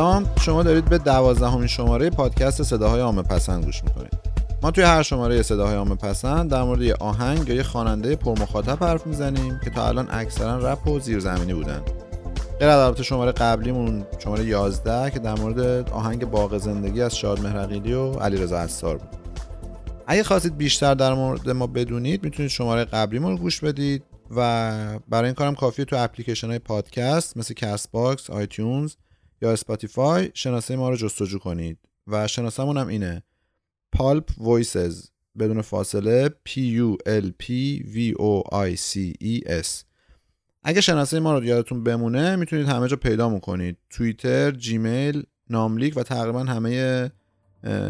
سلام شما دارید به دوازدهمین شماره پادکست صداهای عامه پسند گوش می‌کنید. ما توی هر شماره صداهای عامه پسند در مورد یه آهنگ یا یه خواننده پرمخاطب حرف می‌زنیم که تا الان اکثرا رپ و زیرزمینی بودن. غیر از شماره قبلیمون شماره 11 که در مورد آهنگ باغ زندگی از شاد مهرقیلی و علیرضا اسار بود. اگه خواستید بیشتر در مورد ما بدونید می‌تونید شماره قبلیمون رو گوش بدید و برای این کارم کافیه تو اپلیکیشن های پادکست مثل CastBox، iTunes یا Spotify شناسه ما رو جستجو کنید. و شناسمون هم اینه. Pulp Voices بدون فاصله P U L P V O I C E S. اگه شناسه ما رو یادتون بمونه می‌تونید همه جا پیدا می‌کنید. توییتر، Gmail، ناملیک و تقریبا همه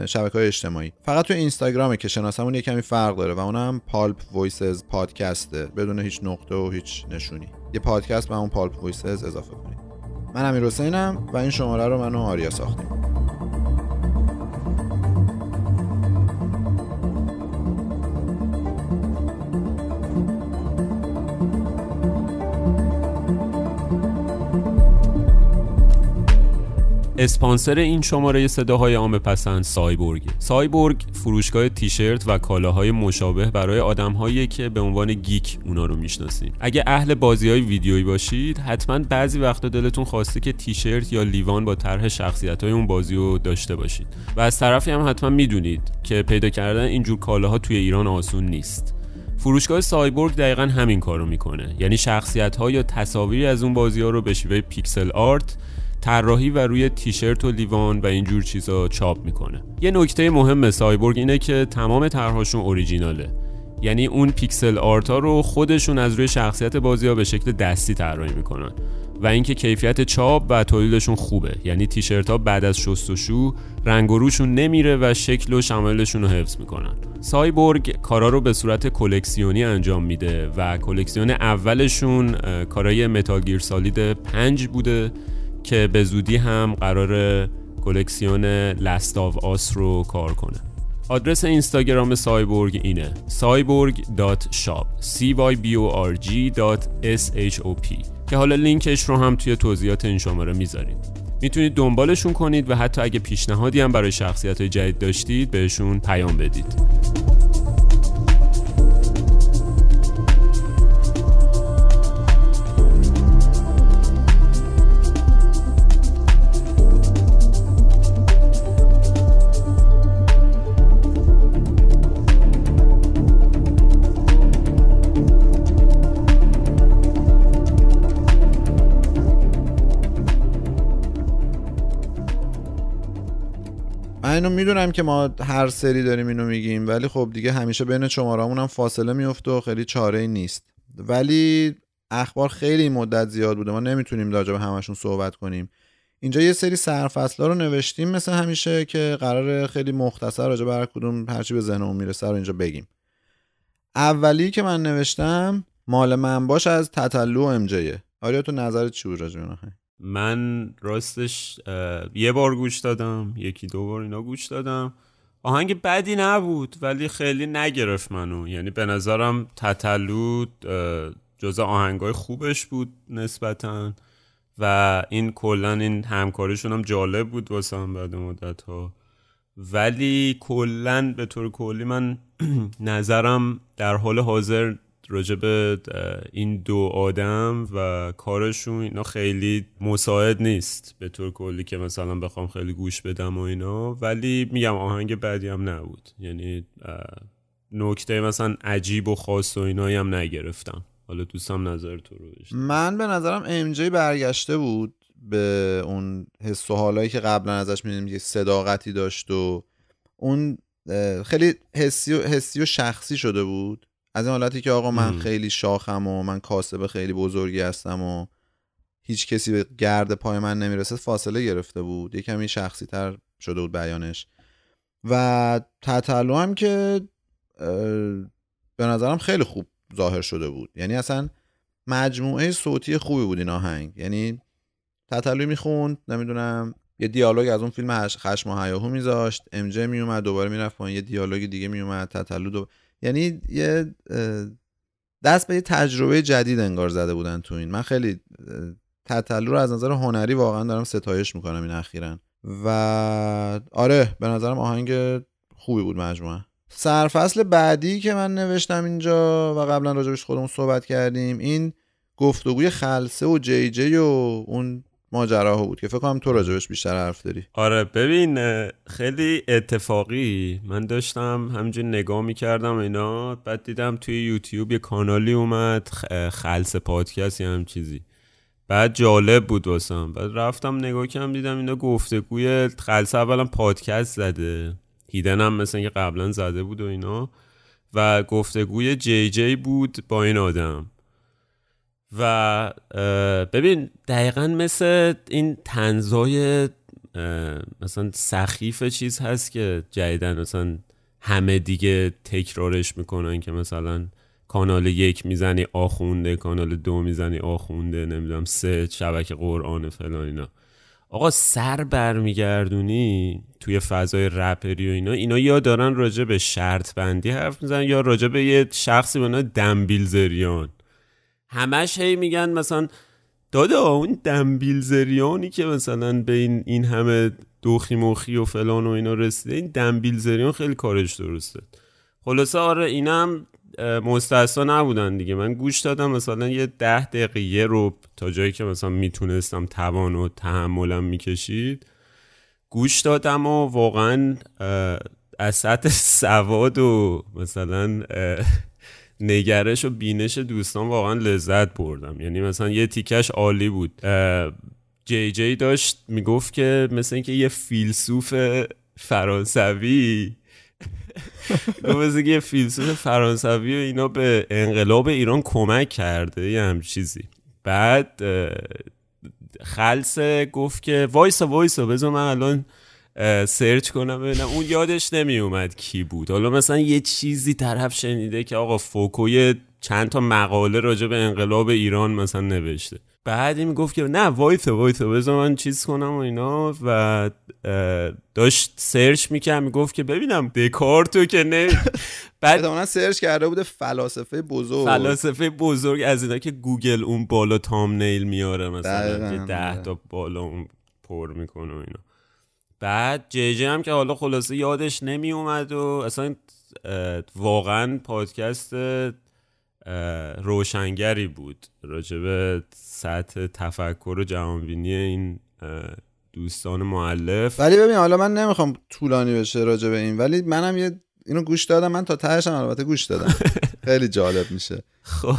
شبکه های اجتماعی. فقط تو اینستاگرامه که شناسمون یه کمی فرق داره و اونم Pulp Voices podcast ه بدون هیچ نقطه و هیچ نشونی. یه پادکست به اون Pulp Voices اضافه کنید. من امیر حسینم و این شماره رو من و آریا ساختیم. اسپانسر این شماره صداهای عام پسند Cyborg. Cyborg فروشگاه تیشرت و کالاهای مشابه برای آدمهایی که به عنوان geek اونا رو می‌شناسید اگه اهل بازی های ویدیویی باشید حتما بعضی وقتا دلتون خواسته که تیشرت یا لیوان با طرح شخصیت های اون بازی رو داشته باشید. و از طرفی هم حتما می‌دونید که پیدا کردن اینجور کالاها توی ایران آسون نیست. فروشگاه سایبورگ دقیقا همین کارو می‌کنه. یعنی شخصیت ها یا تصاویری از اون بازی ها رو به شیوه pixel art طراحی و روی تیشرت و لیوان و اینجور چیزا چاپ می‌کنه. یه نکته مهم سایبورگ اینه که تمام طرحهاشون اوریجیناله یعنی اون pixel art ها رو خودشون از روی شخصیت بازی ها به شکل دستی طراحی می‌کنن. و اینکه کیفیت چاپ و تولیدشون خوبه. یعنی تیشرت ها بعد از شستشو رنگ و روشون نمیره و شکل و شمایلشون رو حفظ می‌کنن. سایبورگ کارا رو به صورت کلکسیونی انجام میده و کلکسیون اولشون کارای Metal Gear Solid 5 بوده. که به زودی هم قراره کلکسیون Last of Us رو کار کنه. آدرس اینستاگرام سایبورگ اینه. cyborg.shop c y b o r g s h o p. که حالا لینکش رو هم توی توضیحات این شماره می‌ذاریم. می‌تونید دنبالشون کنید و حتی اگه پیشنهادی هم برای شخصیت جدید داشتید بهشون پیام بدید. اینو می‌دونم که ما هر سری داریم اینو میگیم ولی خب دیگه همیشه بین شمارامون هم فاصله میفته و خیلی چاره ای نیست. ولی اخبار خیلی مدت زیاد بوده. ما نمی‌تونیم راجع به همشون صحبت کنیم. اینجا یه سری سرفصلا رو نوشتیم مثل همیشه که قرار خیلی مختصر راجع به هر کدوم هرچی به ذهنمون می‌رسه رو اینجا بگیم. اولی که من نوشتم مال من باش از تتلو امجیه آریا تو نظرت چی بود راجع من راستش یه بار گوش دادم یکی دو بار اینا گوش دادم. آهنگ بدی نبود ولی خیلی نگرفت منو. یعنی به نظرم تتلود جزا آهنگای خوبش بود نسبتا. و این کلا این همکاریشون هم جالب بود واسه هم بعد مدت ها ولی کلا به طور کلی من نظرم در حال حاضر راجب این دو آدم و کارشون اینا خیلی مساعد نیست به طور کلی که مثلا بخوام خیلی گوش بدم و اینا. ولی میگم آهنگ بعدی هم نبود. یعنی نکته مثلا عجیب و خاص و اینایی هم نگرفتم. حالا دوستم نظر تو رو من به نظرم ام برگشته بود به اون حس و حالایی که قبلا ازش می‌دونیم که صداقتی داشت و اون خیلی حسی و, حسی و شخصی شده بود. از این حالتی که آقا من خیلی شاخم و من کاسب خیلی بزرگی هستم و هیچ کسی به گرد پای من نمی‌رسه فاصله گرفته بود. یه کمی شخصی تر شده بود بیانش. و تطلو هم که به نظرم خیلی خوب ظاهر شده بود. یعنی اصلا مجموعه صوتی خوبی بود این آهنگ. یعنی تطلوی می‌خوند نمی‌دونم یه دیالوگ از اون فیلم خشم و حیاهو میذاشت. ام جی میومد دوباره می‌رفت یه دیالوگ دیگه میومد تطلو دو... یعنی یه دست به یه تجربه جدید انگار زده بودن تو این. من خیلی تتلو رو از نظر هنری واقعا دارم ستایش می‌کنم این اخیرا. و آره به نظرم آهنگ خوبی بود مجموعه سرفصل بعدی که من نوشتم اینجا و قبلا راجبش خودمون صحبت کردیم این گفتگوی خلصه و جی جی و اون ماجراها بود که فکر کنم تو راجبش بیشتر حرف داری. آره ببین خیلی اتفاقی. من داشتم همینجور نگاه می‌کردم اینا بعد دیدم توی یوتیوب یه کانالی اومد خلص پادکست یا هم چیزی. بعد جالب بود واسم. بعد رفتم نگاه کردم دیدم اینا گفتگوی خلصه اولا پادکست زده. هیدن هم مثل که قبلا زده بود و اینا. و گفتگوی جی جی بود با این آدم. و ببین دقیقا مثل این تنزای مثلا سخیف چیز هست که جدیدن مثلا همه دیگه تکرارش می‌کنن که مثلا کانال یک می‌زنی آخونده کانال دو می‌زنی آخونده نمی‌دونم سه شبکه قرآن فلان اینا. آقا سر برمیگردونی توی فضای رپری و اینا اینا یا دارن راجع به شرط بندی حرف می‌زنن یا راجع به یه شخصی به نام دنبیل زریان. همش هی میگن مثلا دادا اون دنبیل زریانی که مثلا به این, این همه دوخی موخی و فلان و اینا رسیده این دنبیل زریان خیلی کارش درسته. خلاصه آره اینم مستثنا نبودن دیگه. من گوش دادم مثلا یه ده دقیقه رو تا جایی که مثلا می‌تونستم توان و تحملم می‌کشید گوش دادم و واقعا از سطح سواد و مثلا نگرش و بینش دوستان واقعا لذت بردم. یعنی مثلا یه تیکش عالی بود. جی جی داشت می‌گفت که مثل اینکه یه فیلسوف فرانسوی گفت یه فیلسوف فرانسوی و اینا به انقلاب ایران کمک کرده یه هم چیزی. بعد خلصه گفت که وایسا وایسا بذار من الان سرچ کنم ببینم. اون یادش نمی اومد کی بود. حالا مثلا یه چیزی طرف شنیده که آقا فوکوی چند تا مقاله راجع به انقلاب ایران مثلا نوشته. بعد این می‌گفت که نه وایسا وایسا بذار من چیز کنم و اینا. و داشت سرچ می‌کرد می‌گفت که ببینم دکارتو که نه. بعد سرچ کرده بوده فلاسفه بزرگ. فلاسفه بزرگ از اینا که گوگل اون بالا thumbnail میاره مثلا یه ده تا بالا اون پر می‌کنه و اینا. بعد جی هم که حالا خلاصه یادش نمی اومد و اصلا واقعا پادکست روشنگری بود. راجب سطح تفکر و جهانبینی این دوستان معلف ولی ببین حالا من نمی‌خوام طولانی بشه راجب این ولی منم یه اینو گوش دادم من تا تهشم البته گوش دادم. خیلی جالب میشه. خب.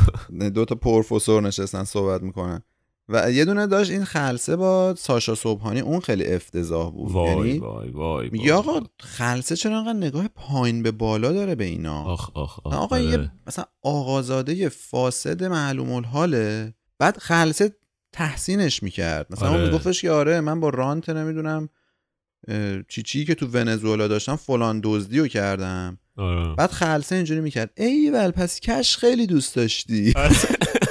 دو تا پروفسور نشستن صحبت می‌کنن. و یه دونه داشت این خلصه با ساشا صبحانی اون خیلی افتضاح بود وای یعنی وای وای میگه آقا خلصه چرا انقدر نگاه پایین به بالا داره به اینا آخ آخ آخ آقا یه آره. مثلا آقازاده فاسد معلوم الحاله بعد خلصه تحسینش می‌کرد مثلا آره. اون میگفتش که آره من با رانت نمی‌دونم چی چی که تو ونزوئلا داشتم فلان دزدی رو کردم آره. بعد خلصه اینجوری می‌کرد ول پس کش خیلی دوست داشتی آره.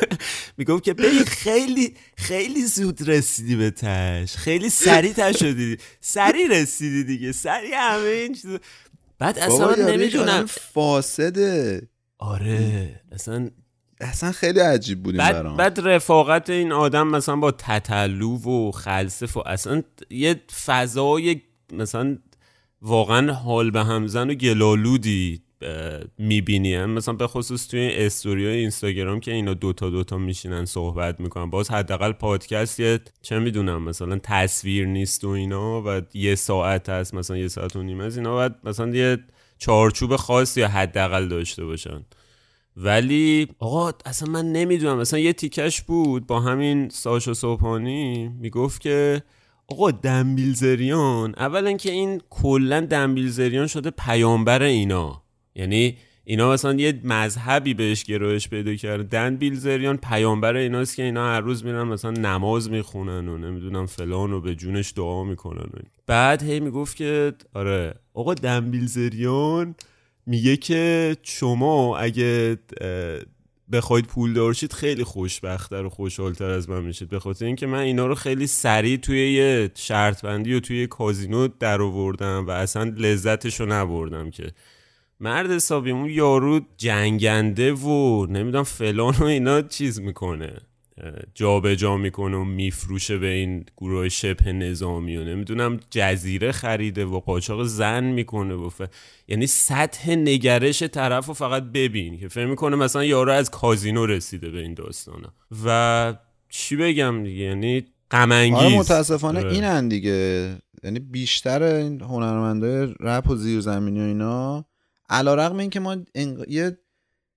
می‌گفت که ببین خیلی خیلی زود رسیدی به تش خیلی سریع تش شدی. سریع رسیدی دیگه. سریع همه این چیز بعد اصلا نمی‌دونم. فاسده. آره. اصلا اصلا خیلی عجیب بود بعد, برام. بعد رفاقت این آدم مثلا با تتلو و خلصف و اصلا یه فضای مثلا واقعا حال به همزن و گلالودی می‌بینی مثلا به خصوص توی استوری اینستاگرام که اینا دوتا دوتا میشینن صحبت می‌کنن. باز حداقل پادکست یه چه می‌دونم مثلا تصویر نیست و اینا و یه ساعت هست مثلا یه ساعت و نیمه از اینا باید مثلا یه چارچوب خاص یا حداقل داشته باشن. ولی آقا اصلا من نمی‌دونم. مثلا یه تیکش بود با همین ساشا صبحانی می‌گفت که آقا دنبیلزریان اولا که این کلا دنبیلزریان شده پیامبر اینا. یعنی اینا مثلا یه مذهبی بهش گرایش پیدا کردن بیلزریان پیامبر ایناست که اینا هر روز میرن مثلا نماز می‌خونن و نمی‌دونم فلان و به جونش دعا می‌کنن و بعد هی می‌گفت که آره آقا دنبیلزریان میگه که شما اگه بخواید پول دارشید خیلی خوشبختتر و خوشحالتر از من میشید. به خاطر اینکه من اینا رو خیلی سریع توی یه شرط بندی و توی یه کازینو در آوردم و اصلا لذتش رو نبردم که مرد حسابی اون یارو جنگنده و نمی‌دونم فلان و اینا چیز می‌کنه. جابجا جا می‌کنه و میفروشه به این گروه شبه نظامی و نمی‌دونم جزیره خریده و قاچاق زن می‌کنه و ف... یعنی سطح نگرش طرف رو فقط ببین که فکر می‌کنه مثلا یارو از کازینو رسیده به این داستانا. و چی بگم دیگه؟ یعنی غم آره متاسفانه آره. اینن دیگه. یعنی بیشتر این هنرمندای رپ و زیرزمینی و اینا علیرغم اینکه ما یه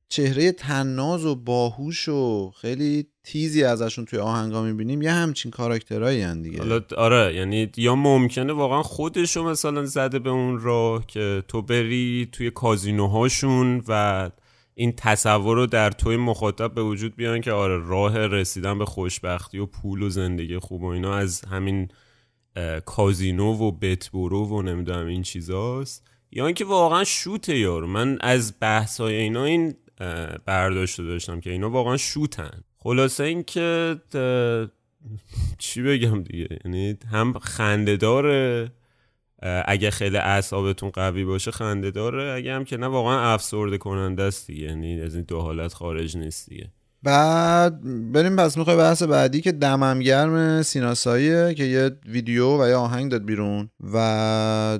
چهره تناز و باهوش و خیلی تیزی ازشون توی آهنگا می‌بینیم یه همچین کاراکترهایی هن دیگه. آره یعنی یا ممکنه واقعا خودشو مثلا زده به اون راه که تو بری توی کازینوهاشون و این تصور رو در توی مخاطب به وجود بیان که آره راه رسیدن به خوشبختی و پول و زندگی خوب و اینا از همین کازینو و بتبرو و نمی‌دونم این چیزاست. یا اینکه واقعا شوته یارو. من از بحثای اینا این برداشته داشتم که اینا واقعا شوتن. خلاصه اینکه چی بگم دیگه؟ یعنی هم خنده داره اگه خیلی اعصابتون قوی باشه خنده داره اگه هم که نه واقعا افسرده کننده است دیگه. یعنی از این دو حالت خارج نیست دیگه. بعد بریم پس می‌خوای بحث بعدی که دمم گرم سیناساییه که یه ویدیو و یه آهنگ داد بیرون و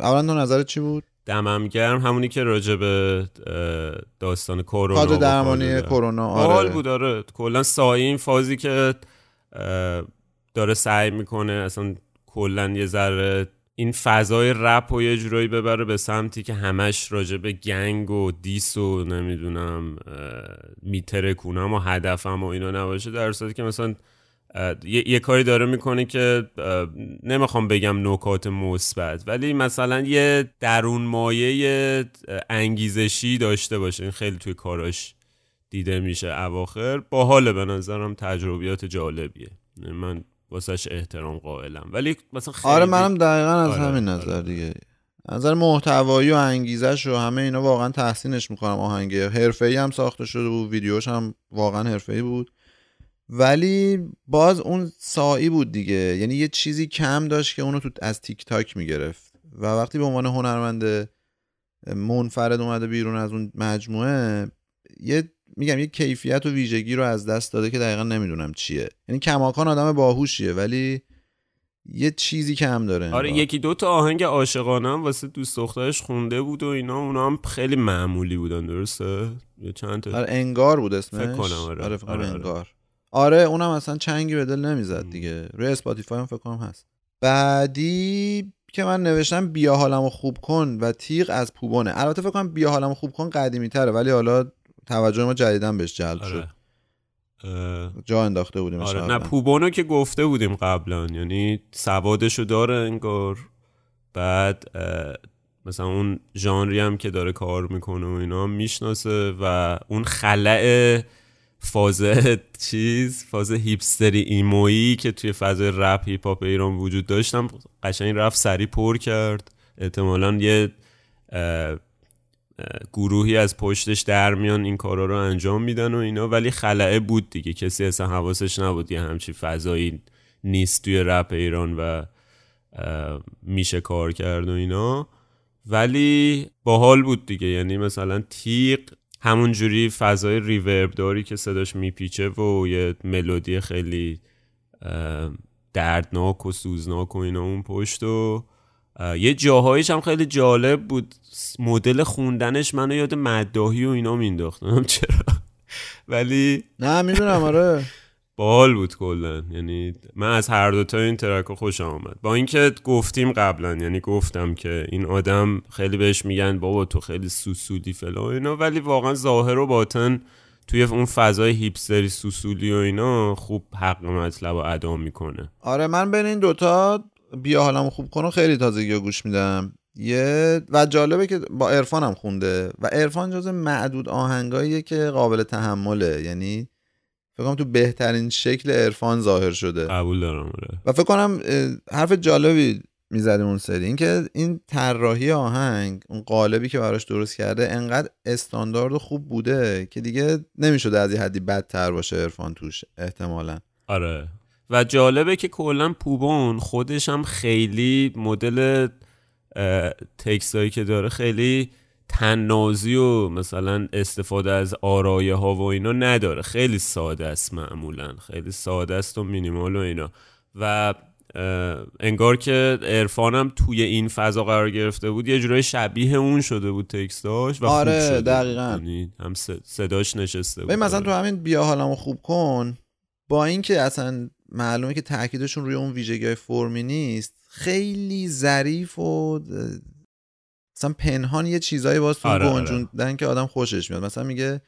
اولا تو نظرت چی بود؟ دمم گرم. همونی که راجع به داستان کرونا کادر درمانی کرونا آره. بود آره. کلا سایه این فازی که داره سعی می‌کنه اصلا کلا یه ذره این فضای رپ و یه جورایی ببره به سمتی که همش راجع به گنگ و دیس و نمی‌دونم میتره کنم و هدفم و اینا نباشه در صورتی که مثلا یه،, یه کاری داره می‌کنه که نمی‌خوام بگم نکات مثبت ولی مثلا یه درون مایه انگیزشی داشته باشه. این خیلی توی کاراش دیده میشه اواخر. با حال به نظرم تجربیات جالبیه. من واسهش احترام قائلم. ولی مثلا خیلی آره منم دقیقا از آره، همین نظر آره. دیگه. نظر محتوایی و انگیزش و همه اینا واقعا تحسینش می‌کنم. آهنگ حرفه‌ای هم ساخته شده بود. ویدیوش هم واقعا حرفه‌ای بود. ولی باز اون سایی بود دیگه. یعنی یه چیزی کم داشت که اونو تو از تیک تاک می‌گرفت. و وقتی به عنوان هنرمند منفرد اومده بیرون از اون مجموعه یه میگم یه کیفیت و ویژگی رو از دست داده که دقیقا نمی‌دونم چیه. یعنی کماکان آدم باهوشیه ولی یه چیزی کم داره آره یکی دو تا آهنگ عاشقانه هم واسه دوست دخترش خونده بود و اینا اونا هم خیلی معمولی بودن درسته؟ یه چند تا آره انگار بود اسمش. فکر کنم آره. آره, آره, آره. انگار. آره اونم اصلا چنگی به دل نمی‌زد دیگه. روی اسپاتیفای هم فکر کنم هست. بعدی که من نوشتم بیا حالمو خوب کن و تیغ از پوبونه. البته فکر کنم بیا حالمو خوب کن قدیمی تره ولی حالا توجه ما جدیدن بهش جلب آره. شد. جا انداخته بودیم آره نه پوبونو که گفته بودیم قبلا. یعنی سوادشو داره انگار. بعد مثلا اون ژانری هم که داره کار می‌کنه و اینا می‌شناسه و اون خلع فاز چیز فاز هیپستری ایمویی که توی فضای رپ هیپ هاپ ایران وجود داشتم قشنگ رفت سری پر کرد. احتمالا یه گروهی از پشتش در میان این کارا رو انجام میدن و اینا ولی خلعه بود دیگه. کسی اصلا حواسش نبود یه همچی فضایی نیست توی رپ ایران و میشه کار کرد و اینا. ولی باحال بود دیگه. یعنی مثلا تیق همون جوری فضای ریورب داری که صداش میپیچه و یه ملودی خیلی دردناک و سوزناک و اینا اون پشت و یه جاهایش هم خیلی جالب بود. مدل خوندنش منو یاد مداهی و اینا مینداختم چرا؟ ولی نه می‌دونم آره. بال بود کلا. یعنی من از هر دوتا این ترک خوشم آمد با اینکه گفتیم قبلا یعنی گفتم که این آدم خیلی بهش میگن بابا تو خیلی سوسولی فلا اینا. ولی واقعا ظاهر و باطن توی اون فضای هیپستری سوسولی و اینا خوب حق مطلب و ادا می‌کنه. آره من بین این دوتا بیا حالمو خوب کنو خیلی تازگی گوش میدم. یه و جالبه که با عرفان هم خونده و عرفان جز معدود آهنگاییه که قابل تحمله. یعنی فکر کنم تو بهترین شکل عرفان ظاهر شده. قبول دارم آره. و فکر کنم حرف جالبی می‌زدیم اون سری. اینکه این طراحی آهنگ اون قالبی که براش درست کرده انقدر استاندارد و خوب بوده که دیگه نمی‌شده از یه حدی بدتر باشه عرفان توش احتمالا. آره. و جالبه که کلا پوبون خودش هم خیلی مدل تکست هایی که داره خیلی تنازی و مثلا استفاده از آرایه ها و اینا نداره. خیلی ساده است معمولا. خیلی ساده است و مینیمال و اینا. و انگار که ارفانم توی این فضا قرار گرفته بود یه جورای شبیه اون شده بود تکستاش و آره خوب شده دقیقا. یعنی هم صداش نشسته بود. مثلا تو همین بیا حالمو خوب کن. با اینکه اصلا معلومه که تاکیدشون روی اون ویژگی های فرمی نیست خیلی ظریف و مثلا پنهان یه چیزایی باز تو آره، آره. گنجوندن که آدم خوشش میاد مثلا میگه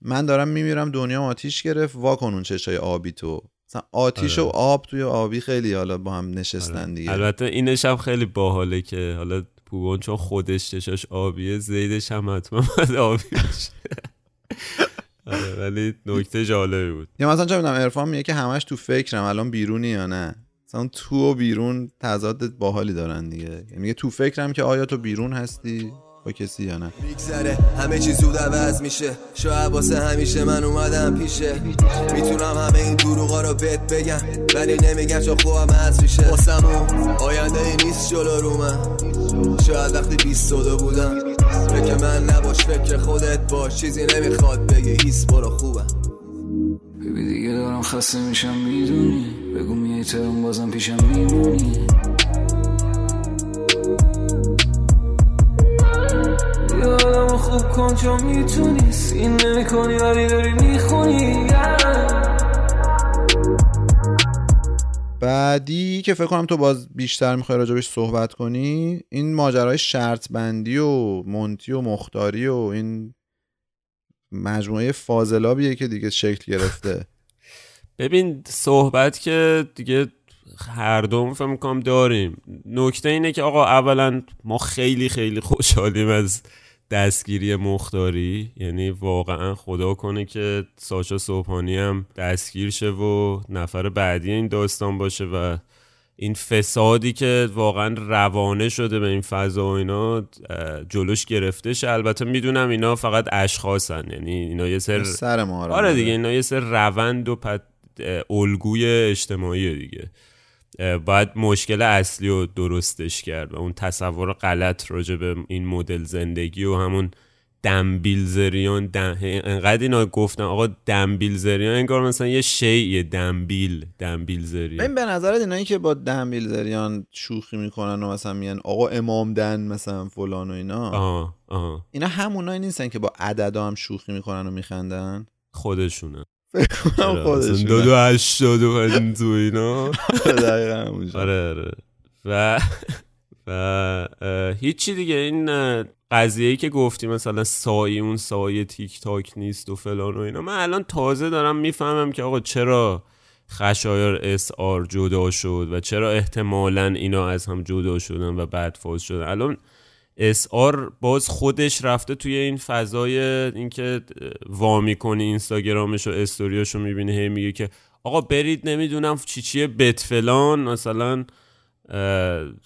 من دارم میمیرم دنیا آتیش گرفت واکن اون چشای آبی تو مثلا آتیش آره. و آب توی آبی خیلی حالا با هم نشستن آره. دیگه البته اینش هم خیلی باحاله که حالا پوبون چون خودش چشاش آبیه زیدش هم حتما باید آبی آره ولی نکته جالبی بود یا مثلا چه می‌دونم عرفان میگه که همش تو فکرم الان بیرونی یا نه مثلا تو و بیرون تضاد باحالی دارن دیگه. یعنی میگه تو فکرم که آیا تو بیرون هستی با کسی یا نه. میگذره. همه چی زود عوض میشه. شاید واسه همیشه من اومدم پیشه. می‌تونم همه این دروغا رو بهت بگم ولی نمیگم چون خوبم هست میشه. واسمون آینده ای نیست جلو رو من. شاید وقتی بیست سودو بودم فکر من نباش فکر خودت باش. چیزی نمی‌خواد بگی. هیس برو خوبم ببی دیگه دارم خسته میشم می‌دونی. بگو میای ترون بازم پیشم میمونی. یادم خوب کن چون می‌تونی سین نمی کنی ولی داری می‌خونی. بعدی که فکر کنم تو باز بیشتر می‌خوای راجبش صحبت کنی این ماجرای شرط بندی و مونتی و مختاری و این مجموعه فاضلابیه که دیگه شکل گرفته. ببین صحبت که دیگه هر دوم فکر می‌کنم داریم. نکته اینه که آقا اولا ما خیلی خیلی خوشحالیم از دستگیری مختاری. یعنی واقعا خدا کنه که ساشا صبحانی هم دستگیر شه و نفر بعدی این داستان باشه و این فسادی که واقعا روانه شده به این فضا و اینا جلوش گرفته شه البته می‌دونم اینا فقط اشخاصن. یعنی اینا یه سر سر ما آره دیگه اینا یه سر روند و پد... الگوی اجتماعی دیگه. باید مشکل اصلی رو درستش کرد و اون تصور غلط راجع به این مدل زندگی و همون دنبیل زریان دم... انقدر اینا گفتن آقا دنبیل زریان انگار مثلا یه شیء دنبیل زریان این به نظرت اینایی که با دنبیل زریان شوخی می‌کنن و مثلا میگن آقا امام دن مثلا فلان و اینا. آه آه. اینا همونایی نیستن که با عددا هم شوخی می‌کنن و میخندن؟ خودشونه. خودشونه. دو دو هشت دو دو اینا. همونجا. آره آره. و و هیچی دیگه. این قضیه ای که گفتی مثلا سایه اون سایه تیک تاک نیست و فلان و اینا من الان تازه دارم می‌فهمم که آقا چرا خشایار اس آر جدا شد و چرا احتمالا اینا از هم جدا شدن و بعد فاز شدن. الان اس آر باز خودش رفته توی این فضای اینکه وا می‌کنی اینستاگرامش و استوریاشو می‌بینی هی میگه که آقا برید نمی‌دونم چی چیه بت فلان مثلا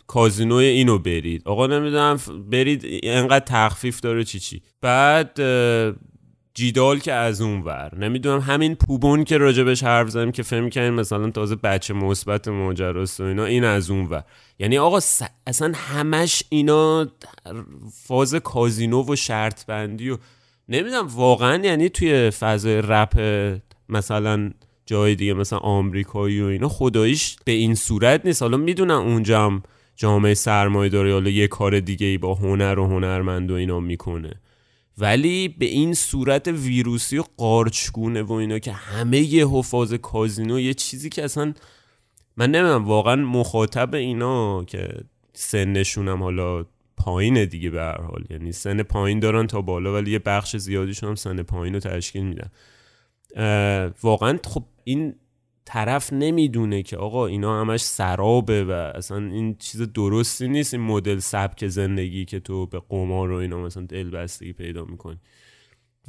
کازینوی اینو برید. آقا نمی‌دونم برید انقدر تخفیف داره چی چی. بعد جیدال که از اون ور. نمی‌دونم همین پوبون که راجبش حرف زدیم که فهم کنیم مثلا تازه بچه مثبت ماجراست و اینا این از اون ور. یعنی آقا س... اصلا همش اینا فاز کازینو و شرط بندی و نمی‌دونم واقعا یعنی توی فضای رپ مثلا جای دیگه مثلا آمریکایی و اینا خداییش به این صورت نیست. حالا می‌دونم اونجا هم جامعه سرمایه داره حالا یه کار دیگه ای با هنر و هنرمند و اینا می‌کنه. ولی به این صورت ویروسی و قارچگونه و اینا که همه یه حفاظ کازینو یه چیزی که اصلا من نمی‌دونم واقعا مخاطب اینا که سنشونم حالا پایین دیگه به هر حال. یعنی سن پایین دارن تا بالا ولی یه بخش زیادیشون هم سن پایین رو تشکیل میدن. واقعا خب این طرف نمی‌دونه که آقا اینا همش سرابه و اصلا این چیز درستی نیست این مدل سبک زندگی که تو به قمار و اینا مثلا دلبستگی پیدا می‌کنی.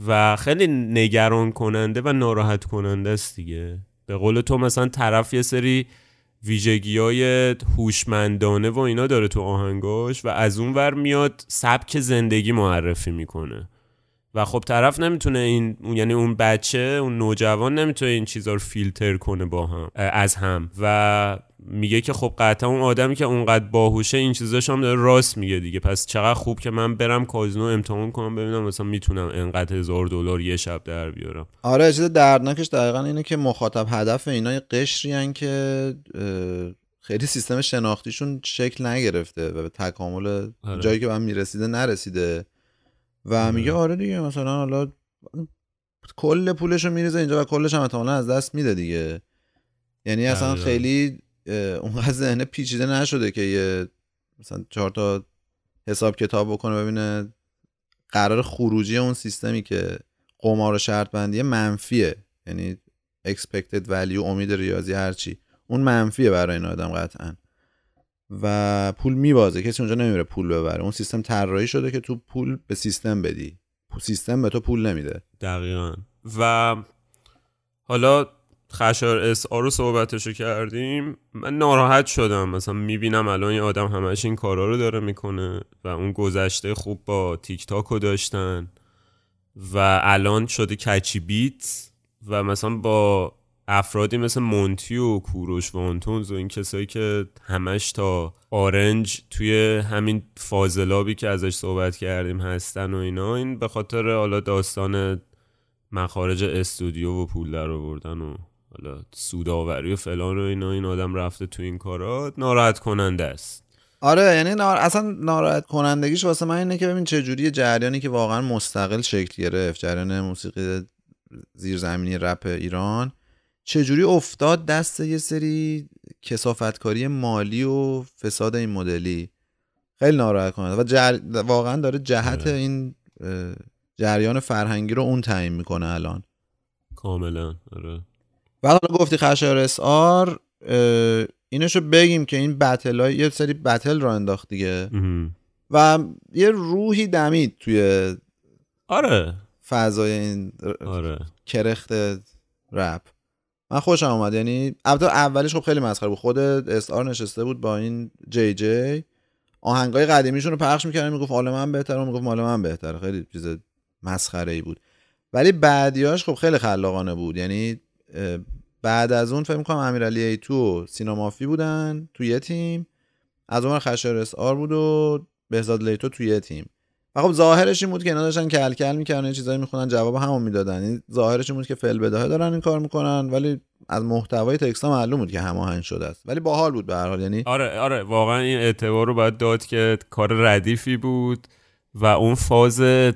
و خیلی نگران کننده و ناراحت کننده است دیگه. به قول تو مثلا طرف یه سری ویژگی های هوشمندانه و اینا داره تو آهنگاش و از اون ور میاد سبک زندگی معرفی می‌کنه. و خب طرف نمی‌تونه این یعنی اون بچه اون نوجوان نمی‌تونه این چیزا رو فیلتر کنه با هم از هم. و میگه که خب قطعا اون آدمی که اونقدر باهوشه این چیزاش هم داره راست میگه دیگه. پس چقدر خوب که من برم کازینو امتحان کنم ببینم مثلا می‌تونم انقدر هزار دلار یه شب در بیارم. آره چیز دردناکش دقیقا اینه که مخاطب هدف اینا یه قشری که خیلی سیستم شناختیشون شکل نگرفته و به تکامل آره. جایی که من می‌رسیده نرسیده. و میگه آره دیگه مثلا حالا کل پولش رو میریزه اینجا و کلش هم احتمالا از دست میده دیگه. یعنی اصلا. خیلی اونقدر ذهنه پیچیده نشده که یه مثلا چهار تا حساب کتاب بکنه ببینه قرار خروجی اون سیستمی که قمار و شرط بندی منفیه. یعنی expected value امید ریاضی هرچی. اون منفیه برای این آدم قطعا. و پول میبازه. کسی اونجا نمیره پول ببره. اون سیستم طراحی شده که تو پول به سیستم بدی. سیستم به تو پول نمیده. دقیقا. و حالا خشار اس رو صحبتشو کردیم. من ناراحت شدم. مثلا می‌بینم الان این آدم همش این کارا رو داره می‌کنه و اون گذشته خوب با تیک تاک رو داشتن و الان شده کچی بیت و مثلا با افرادی مثل مونتی و کوروش و آنتونز و این کسایی که همش تا آرنج توی همین فاضلابی که ازش صحبت کردیم هستن و اینا این به خاطر حالا داستان مخارج استودیو و پول در آوردن و حالا سوداوری و فلان و اینا این آدم رفته تو این کارا ناراحت کننده است. آره یعنی نار... اصلا ناراحت کنندگیش واسه من اینه که ببین چه جوری جریانی که واقعا مستقل شکل گرفت جریان موسیقی زیرزمینی رپ ایران. چه جوری افتاد دست یه سری کسافتکاری مالی و فساد این مدلی؟ خیلی ناراحت کننده. و جر... واقعا داره جهت آره. این جریان فرهنگی رو اون تعیین می‌کنه الان. کاملا آره. و حالا گفتی خشایار اس آر اینشو بگیم که این بتل های یه سری بتل رو انداخت دیگه. و یه روحی دمید توی آره. فضای این آره. کرخت رپ. من خوشم اومد. یعنی البته اولش خب خیلی مسخره بود. خود اس نشسته بود با این جی جی. آهنگای قدیمیشون رو پخش می‌کردن می‌گفت مال من بهتره می‌گفت مال من بهتره. خیلی چیز مسخره ای بود. ولی بعدیاش خب خیلی خلاقانه بود. یعنی بعد از اون فکر می‌کنم امیرعلی ای تو و سینا مافی بودن تو یه تیم. از ور خشایار اس آر بود و بهزاد لیتو تو یه تیم. و خب ظاهرش این بود که اینا داشتن کل کل می‌کردن یه چیزایی می‌خونن جواب همون می‌دادن. این ظاهرش این بود که فعل بداهه دارن این کار می‌کنن ولی از محتوای تکست ها معلوم بود که هماهنگ شده است. ولی باحال بود به هر حال یعنی آره آره واقعا این اعتبار رو باید داد که کار ردیفی بود و اون فاز اه،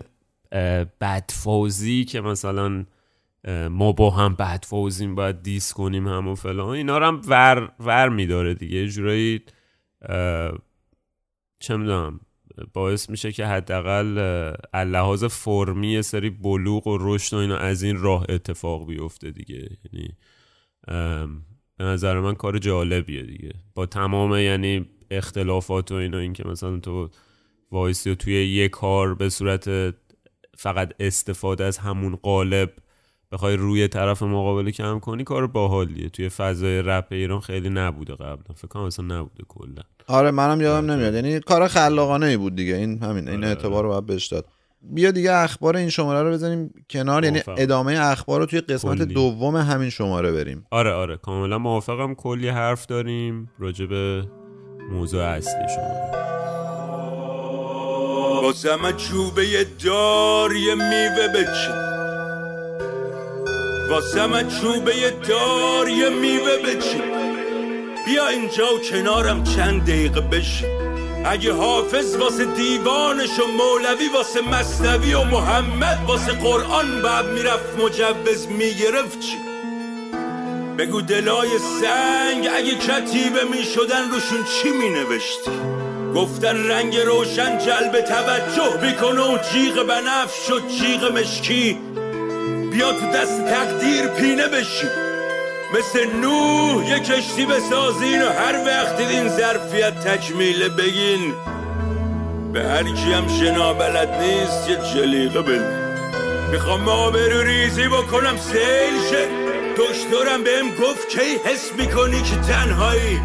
بدفازی که مثلا ما با هم بدفازیم باید دیس کنیم هم فلان اینا رو هم ور, ور میداره دیگه. جورایی چه می‌دونم باعث میشه که حداقل لحاظ فرمی سری بلوغ و رشد و اینا از این راه اتفاق بیفته دیگه. یعنی به نظر من کار جالبیه دیگه. با تمام یعنی اختلافات و اینا این که مثلا تو وایسی و توی یه کار به صورت فقط استفاده از همون قالب بخوای روی طرف مقابل کم کنی کار باحالیه. توی فضای رپ ایران خیلی نبوده قبلا. فکر کنم اصلا نبوده کلا. آره منم یادم نمیاد. یعنی کار خلاقانه ای بود دیگه. این همین این آره، اعتبار رو باید بهش داد. بیا دیگه اخبار این شماره رو بزنیم کنار. یعنی. ادامه اخبار رو توی قسمت کلی. دوم همین شماره بریم. آره آره. کاملا موافقم. کلی حرف داریم راجع به موضوع اصلی شما. واسم چوبه دار یه میوه بچین. واسم چوبه دار یه میوه بچین. بیا اینجا و کنارم چند دقیقه بشین. اگه حافظ واسه دیوانش و مولوی واسه مصنوی و محمد واسه قرآن بعد می‌رفت مجوز می‌گرفت چی؟ بگو دلای سنگ اگه کتیبه می‌شدن روشون چی مینوشتی گفتن رنگ روشن جلب توجه می‌کنه و جیغ بنفش و جیغ مشکی. بیا تو دست تقدیر پینه بشی. مثل نوح یه کشتی بسازین و هر وقت این ظرفیت تکمیله بگین. به هر کی شنا بلد نیست یه جلیقه بده می‌خوام آبرو ریزی بکنم سیل شه. دکترم بهم گفت کی حس می‌کنی که تنهایی؟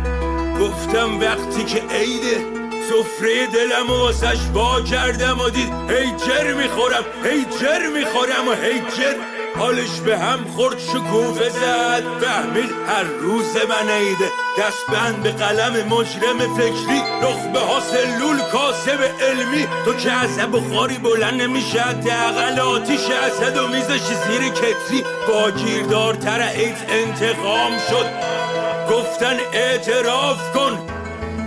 گفتم وقتی که عیده سفره دلم و واسش با کردم و دید هی جر می‌خورم هی جر می‌خورم و هی جر حالش به هم خورد شکوفه زد. فهمید هر روز من عیده. دست بند به قلم مجرم فکری. نخبه ها سلول کاسب علمی. تو که از بخاری بلند نمیشه حداقل آتیش اسد و میزش زیر کتری. با گیردارتر ایت انتقام شد. گفتن اعتراف کن.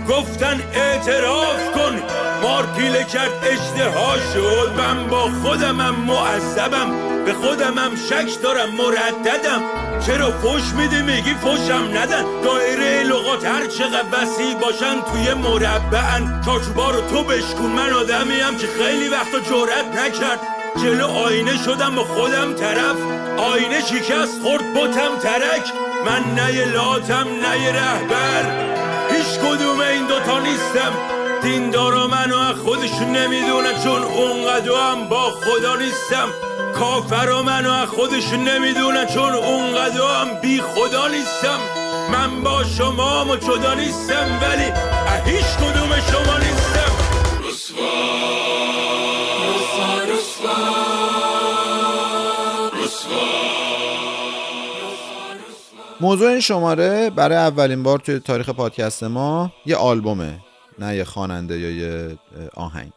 گفتن اعتراف کن. مار پیله کرد اشتها شد من با خودمم معذبم به خودمم شک دارم مرددم. چرا فش میده میگی فشم ندن. دایره لغات هر چقدر وسیع باشن توی مربعن. چارچوبا رو تو بشکون من آدمیم که خیلی وقتا جرأت نکرد. جلو آینه شدم با خودم طرف. آینه شکست خورد بتم ترک. من نه لاتم نه رهبر. هیچ کدوم این دوتا نیستم. دیندارا منو خودشون نمی‌دونن چون اونقدر هم با خدا نیستم. کافر منو خودشون نمی‌دونن چون اونقدر هم بی خدا نیستم. من با شما و جدا نیستم ولی هیچ کدوم شما نیستم. موضوع این شماره برای اولین بار توی تاریخ پادکست ما یه آلبومه نه یه خواننده یا یه آهنگ.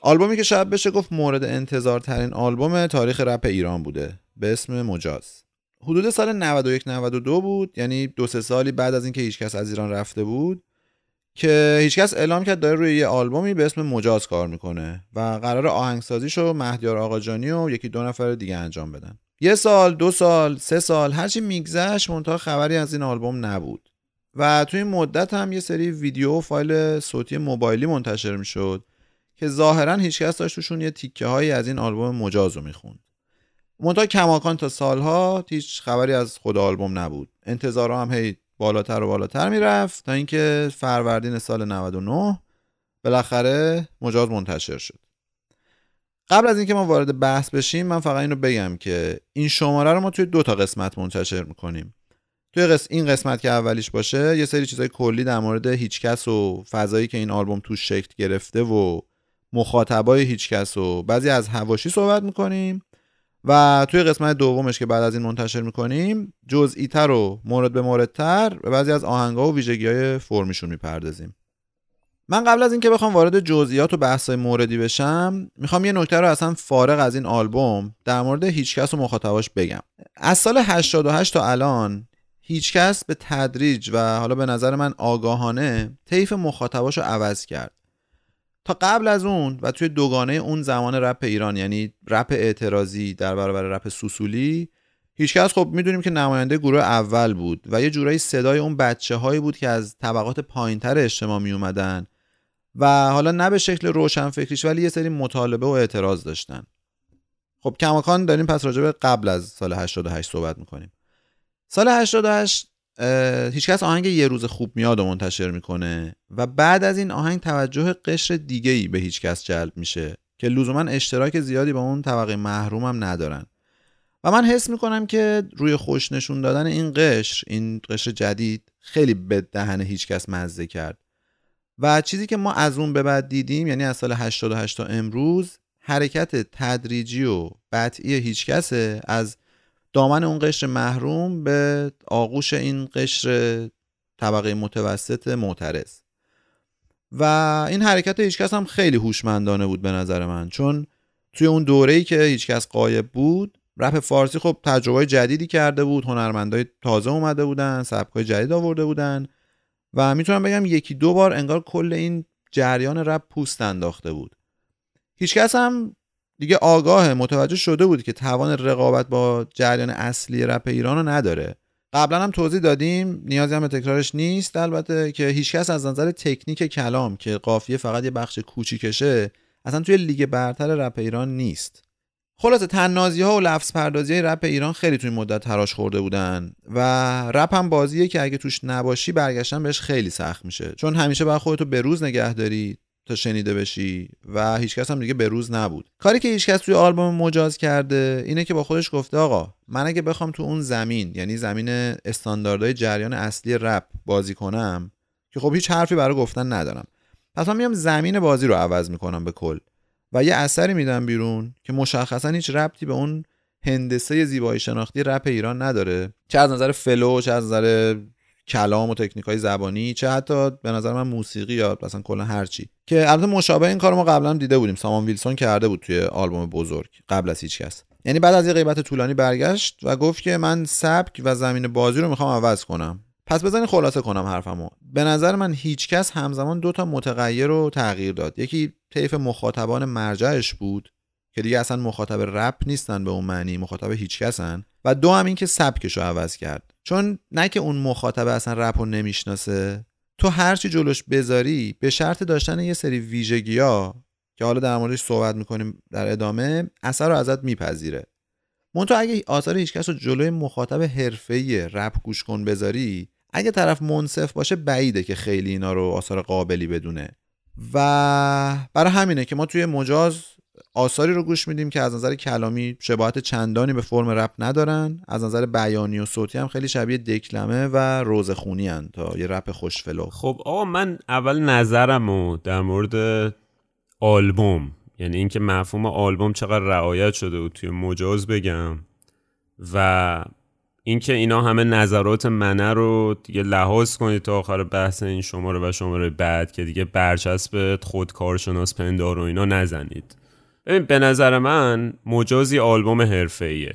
آلبومی که شاید بشه گفت مورد انتظار ترین آلبوم تاریخ رپ ایران بوده به اسم مجاز. حدود سال 91 92 بود یعنی دو سه سالی بعد از اینکه هیچکس از ایران رفته بود که هیچکس اعلام کرد داره روی یه آلبومی به اسم مجاز کار می‌کنه و قرار آهنگسازیشو مهدیار آقاجانی و یکی دو نفر دیگه انجام بدن. یه سال دو سال سه سال هرچی میگذشت منتها خبری از این آلبوم نبود. و توی این مدت هم یه سری ویدیو و فایل صوتی موبایلی منتشر می‌شد که ظاهرا هیچکس داشت توشون یه تیکه هایی از این آلبوم مجاز رو می‌خوند. منتها کماکان تا سالها هیچ خبری از خود آلبوم نبود. انتظارها هم هی بالاتر و بالاتر می‌رفت تا اینکه فروردین سال 99 بالاخره مجاز منتشر شد. قبل از اینکه ما وارد بحث بشیم من فقط اینو بگم که این شماره رو ما توی دو تا قسمت منتشر می‌کنیم. توی قسم این قسمت که اولیش باشه یه سری چیزای کلی در مورد هیچکس و فضایی که این آلبوم توش شکل گرفته و مخاطبای هیچکس و بعضی از هواشی صحبت می‌کنیم. و توی قسمت دومش که بعد از این منتشر می‌کنیم جزئی تر و مورد به موردتر به بعضی از آهنگا و ویژگی های فرمیشون می‌پردازیم. من قبل از اینکه بخوام وارد جزئیات و بحث‌های موردی بشم می‌خوام یه نکته رو اصلا فارغ از این آلبوم در مورد هیچکس و مخاطباش بگم. از سال 88 تا الان هیچکس به تدریج و حالا به نظر من آگاهانه طیف مخاطباش رو عوض کرد. تا قبل از اون و توی دوگانه اون زمان رپ ایران یعنی رپ اعتراضی در برابر رپ سوسولی هیچکس خب می‌دونیم که نماینده گروه اول بود و یه جورایی صدای اون بچه هایی بود که از طبقات پایینتر اجتماع می اومدن و حالا نه به شکل روشن فکریش ولی یه سری مطالبه و اعتراض داشتن. خب کماکان داریم پس راجع به قبل از سال 88 صحبت می‌کنیم. سال 88 هیچکس آهنگ یه روز خوب میاد و منتشر می‌کنه و بعد از این آهنگ توجه قشر دیگه ای به هیچکس جلب میشه که لزوما اشتراک زیادی با اون طبقه هم ندارن. و من حس می‌کنم که روی خوش نشون دادن این قشر این قشر جدید خیلی به دهن هیچکس مزه کرد. و چیزی که ما از اون به بعد دیدیم یعنی از سال 88 تا امروز حرکت تدریجی و قطعی هیچکسه از دامن اون قشر محروم به آغوش این قشر طبقه متوسط معترض. و این حرکت هیچکس هم خیلی هوشمندانه بود به نظر من چون توی اون دوره‌ای که هیچکس قایب بود رپ فارسی خب تجربه جدیدی کرده بود هنرمندای تازه اومده بودن سبکای جدید آورده بودن. و می‌تونم بگم یکی دو بار انگار کل این جریان رپ پوست انداخته بود. هیچکس هم دیگه آگاه متوجه شده بود که توان رقابت با جریان اصلی رپ ایران رو نداره. قبلا هم توضیح دادیم نیازی هم به تکرارش نیست. البته که هیچکس از نظر تکنیک کلام که قافیه فقط یه بخش کوچیکشه اصلا توی لیگ برتر رپ ایران نیست. خلاصه تنازی ها و لفظ پردازی های رپ ایران خیلی توی مدت تراش خورده بودن و رپ هم بازیه که اگه توش نباشی برگشتن بهش خیلی سخت میشه. چون همیشه باید خودتو به روز نگه داری تا شنیده بشی و هیچکس هم دیگه به روز نبود. کاری که هیچکس توی آلبوم مجاز کرده اینه که با خودش گفته آقا من اگه بخوام تو اون زمین یعنی زمین استانداردهای جریان اصلی رپ بازی کنم که خب هیچ حرفی برای گفتن ندارم. پس من میام زمین بازی رو عوض می‌کنم به کل. و یه اثری میدم بیرون که مشخصا هیچ ربطی به اون هندسه زیبایی شناختی رپ ایران نداره. چه از نظر flow چه از نظر کلام و تکنیک های زبانی چه حتی به نظر من موسیقی یا مثلا کلا هر چی. که البته مشابه این کار ما قبلا دیده بودیم. سامان ویلسون کرده بود توی آلبوم بزرگ قبل از هیچ کس. یعنی بعد از یه غیبت طولانی برگشت و گفت که من سبک و زمین بازی رو می‌خوام عوض کنم. پس بزنین خلاصه کنم حرفمو. به نظر من هیچکس همزمان دو تا متغیر رو تغییر داد. یکی طیف مخاطبان مرجعش بود که دیگه اصلا مخاطب رپ نیستن به اون معنی مخاطب هیچکسن. و دو هم این که سبکش رو عوض کرد. چون نه که اون مخاطب اصلا رپ رو نمی‌شناسه. تو هرچی جلوش بذاری به شرط داشتن یه سری ویژگی ها که حالا در موردش صحبت می‌کنیم در ادامه اثر رو ازت میپذیره. منتها اگه آثار هیچکس رو جلوی مخاطب حرفه‌ای رپ گوش کن بذاری اگه طرف منصف باشه بعیده که خیلی اینا رو آثار قابلی بدونه. و برای همینه که ما توی مجاز آثاری رو گوش میدیم که از نظر کلامی شباهت چندانی به فرم رپ ندارن. از نظر بیانی و صوتی هم خیلی شبیه دکلمه و روزخونی هن تا یه رپ خوشفلو. خب آقا من اول نظرم رو در مورد آلبوم یعنی اینکه مفهوم آلبوم چقدر رعایت شده و توی مجاز بگم و اینکه اینا همه نظرات منه رو دیگه لحاظ کنید تا آخر بحث این شماره و شماره بعد که دیگه برچسب خود کارشناس پندار و اینا نزنید. ببین به نظر من مجازی آلبوم حرفه‌ایه.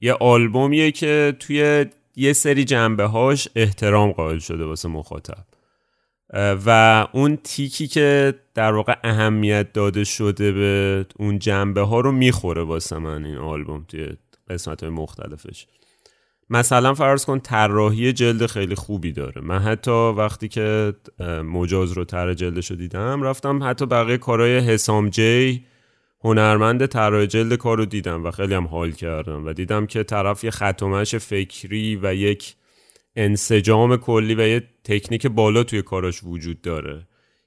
یه آلبومیه که توی یه سری جنبه هاش احترام قائل شده واسه مخاطب. و اون تیکی که در واقع اهمیت داده شده به اون جنبه ها رو می‌خوره واسه من این آلبوم توی قسمت های مختلفش. مثلا فرض کن طراحی جلد خیلی خوبی داره. من حتی وقتی که مجاز رو طرح جلدش رو دیدم رفتم حتی بقیه کارهای حسام جی هنرمند طراح جلد کار رو دیدم و خیلی هم حال کردم و دیدم که طرف یه خطومش فکری و یک انسجام کلی و یه تکنیک بالا توی کاراش وجود داره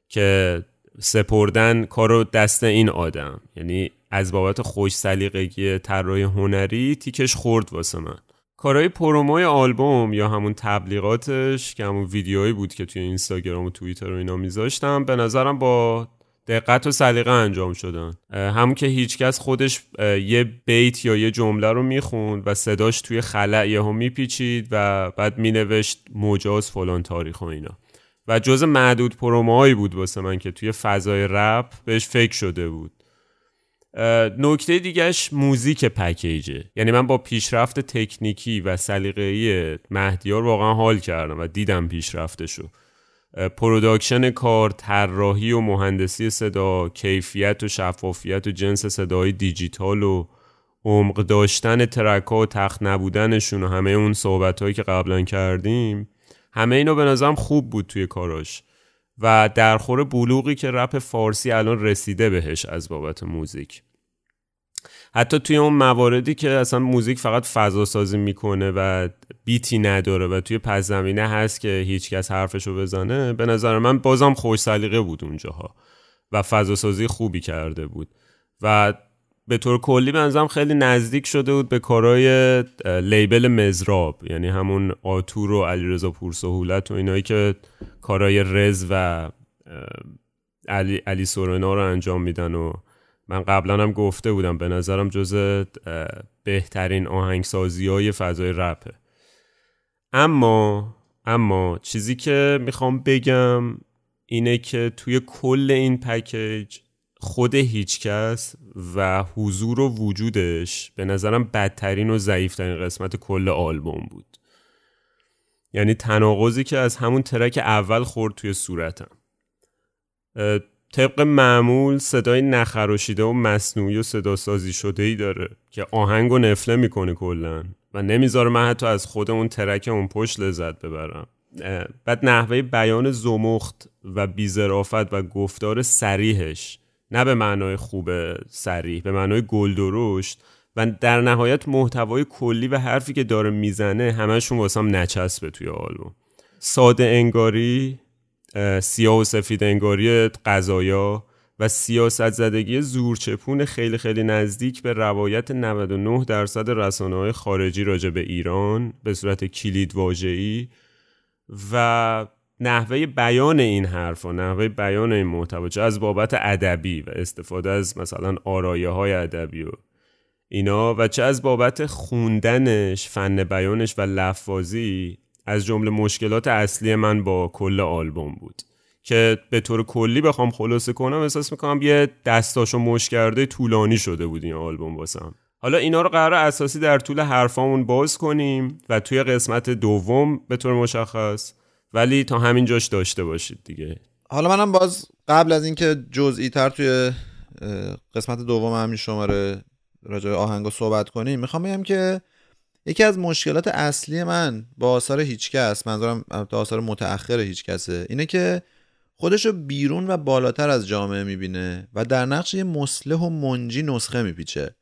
که سپردن کارو دست این آدم. یعنی از بابت خوش سلیقگی طراحی هنری تیکش خورد واسه من. کارهای پروموی آلبوم یا همون تبلیغاتش که همون ویدیوهایی بود که توی اینستاگرام و توییتر و اینا میذاشتم به نظرم با دقت و سلیقه انجام شدن. همون که هیچکس خودش یه بیت یا یه جمله رو می‌خوند و صداش توی خلع یهو میپیچید و بعد مینوشت مجاز فلان تاریخ و اینا. و جز معدود پروموهایی بود واسه من که توی فضای رپ بهش فکر شده بود. نکته دیگهش موزیک پکیجه. یعنی من با پیشرفت تکنیکی و سلیقه‌ای مهدیار واقعا حال کردم و دیدم پیشرفتشو. production کار طراحی و مهندسی صدا کیفیت و شفافیت و جنس صدای دیجیتال و عمق داشتن track و تخت نبودنشون و همه اون صحبت هایی که قبلا کردیم همه اینو به نظرم خوب بود توی کاراش. و درخور بلوغی که رپ فارسی الان رسیده بهش از بابت موزیک. حتی توی اون مواردی که اصلا موزیک فقط فضا سازی می‌کنه و بیتی نداره و توی پس زمینه هست که هیچکس حرفشو بزنه به نظر من بازم خوش سلیقه بود اونجاها و فضا سازی خوبی کرده بود. و به طور کلی بنظرم خیلی نزدیک شده بود به کارهای لیبل مزراب یعنی همون آتور و علیرضا پورسهولت و اینایی که کارهای رز و علی, علی سورنا رو انجام میدن و من قبلا هم گفته بودم به نظرم جز بهترین آهنگسازی های فضای رپه اما اما چیزی که می‌خوام بگم اینه که توی کل این پکیج خود هیچکس و حضور و وجودش به نظرم بدترین و ضعیفترین قسمت کل آلبوم بود. یعنی تناقضی که از همون ترک اول خورد توی صورتم. طبق معمول صدای نخراشیده و مصنوعی و صدا سازی شده ای داره که آهنگ و نفله می‌کنه کلا و نمی‌ذاره من حتی از خود اون ترک اون پشت لذت ببرم. بعد نحوه بیان زمخت و بیزرافت و گفتار سریحش نه به معنای خوب سریح به معنای گل درشت و در نهایت محتوای کلی و حرفی که داره می‌زنه همشون واسم نچسبه توی آلبوم. ساده انگاری سیاه و سفید انگاری قضایا و سیاست زدگی زورچپون خیلی خیلی نزدیک به روایت 99 درصد رسانه های خارجی راجع به ایران به صورت کلید واجعی و نحوه بیان این حرف و نحوه بیان این محتوا چه از بابت ادبی و استفاده از مثلا آرایه های ادبی و اینا و چه از بابت خوندنش فن بیانش و لفاظی از جمله مشکلات اصلی من با کل آلبوم بود. که به طور کلی بخوام خلاصه کنم احساس می‌کنم یه دستاشو مش کرده طولانی شده بود این آلبوم واسم. حالا اینا رو قرار اساسی در طول حرفامون باز کنیم و توی قسمت دوم به طور مشخص ولی تا همین جاش داشته باشید دیگه. حالا منم باز قبل از اینکه جزئی تر توی قسمت دوم همین شماره راجع به آهنگا صحبت کنیم می‌خوام بگم که یکی از مشکلات اصلی من با آثار هیچکس منظورم آثار متأخر هیچکسه اینه که خودشو بیرون و بالاتر از جامعه می‌بینه و در نقش یه مسلح و منجی نسخه میپیچه.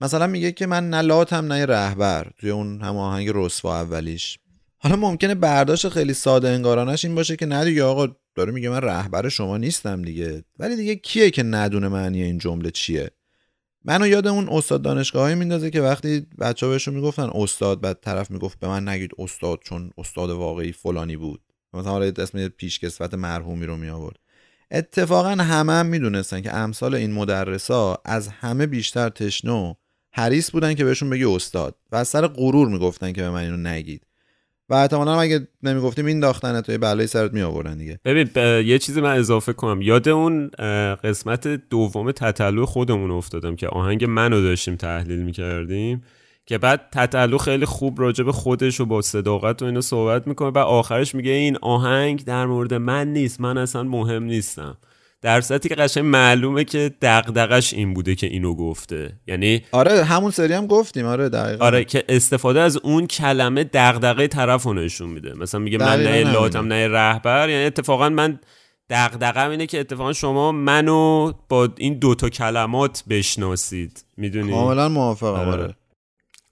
مثلا میگه که من نه لاتم نه رهبر توی اون هم آهنگ رسوا اولیش. حالا ممکنه برداشت خیلی ساده انگارانش این باشه که نه دیگه آقا داره میگه من رهبر شما نیستم دیگه. ولی دیگه کیه که ندونه معنی این جمله چیه؟ منو یاد اون استاد دانشگاهی میندازه که وقتی بچه بهشون می‌گفتن استاد بعد طرف می‌گفت به من نگید استاد چون استاد واقعی فلانی بود. مثلا حالا اسم پیشکسوت مرحومی رو می آورد اتفاقا همه هم می‌دونستن که امثال این مدرسا از همه بیشتر تشنو حریص بودن که بهشون بگی استاد و از سر غرور می‌گفتن که به من اینو نگید. و احتمالا اگه نمی‌گفتیم این داختن توی بلای سرت می آوردن دیگه. ببین یه چیزی من اضافه کنم. یاد اون قسمت دوم تتلو خودمون افتادم که آهنگ منو داشتیم تحلیل می‌کردیم که بعد تتلو خیلی خوب راجع به خودش و با صداقت و اینو صحبت می‌کنه. و آخرش میگه این آهنگ در مورد من نیست من اصلا مهم نیستم. در صورتی که قشنگ معلومه که دغدغش این بوده که اینو گفته. یعنی آره همون سری هم گفتیم. آره دقیقا. آره که استفاده از اون کلمه دغدغه طرف رو نشون میده. مثلا میگه من نه لاتم نه رهبر. یعنی اتفاقا من دغدغم اینه که اتفاقا شما منو با این دوتا کلمات بشناسید. می‌دونی؟ کاملا موافقم آره.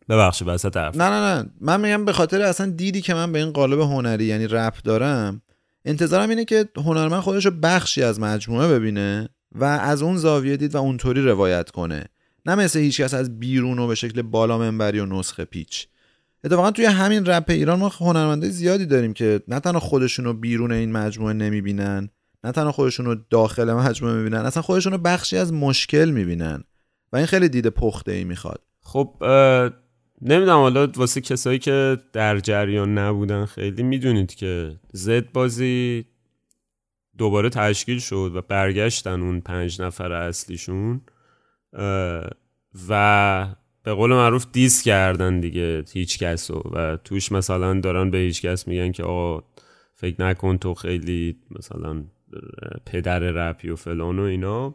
ببخشید وسط حرف. نه نه نه. من میگم به خاطر اصلا دیدی که من به این قالب هنری یعنی رپ دارم انتظارم اینه که هنرمند خودش رو بخشی از مجموعه ببینه و از اون زاویه دید و اونطوری روایت کنه. نه مثل هیچکس از بیرون و به شکل بالا منبری و نسخه پیچ. اتفاقا توی همین رپ ایران ما هنرمنده زیادی داریم که نه تنها خودشون رو بیرون این مجموعه نمی‌بینن نه تنها خودشون رو داخل مجموعه می‌بینن اصلا خودشون رو بخشی از مشکل می‌بینن. و این خیلی دید پخته ای می‌خواد. خب نمی‌دونم حالا واسه کسایی که در جریان نبودن خیلی می‌دونید که زد بازی دوباره تشکیل شد و برگشتن اون پنج نفر اصلیشون و به قول معروف دیس کردن دیگه هیچ کسو. و توش مثلا دارن به هیچ کس میگن که آقا فکر نکن تو خیلی مثلا پدر رپی و فلان و اینا.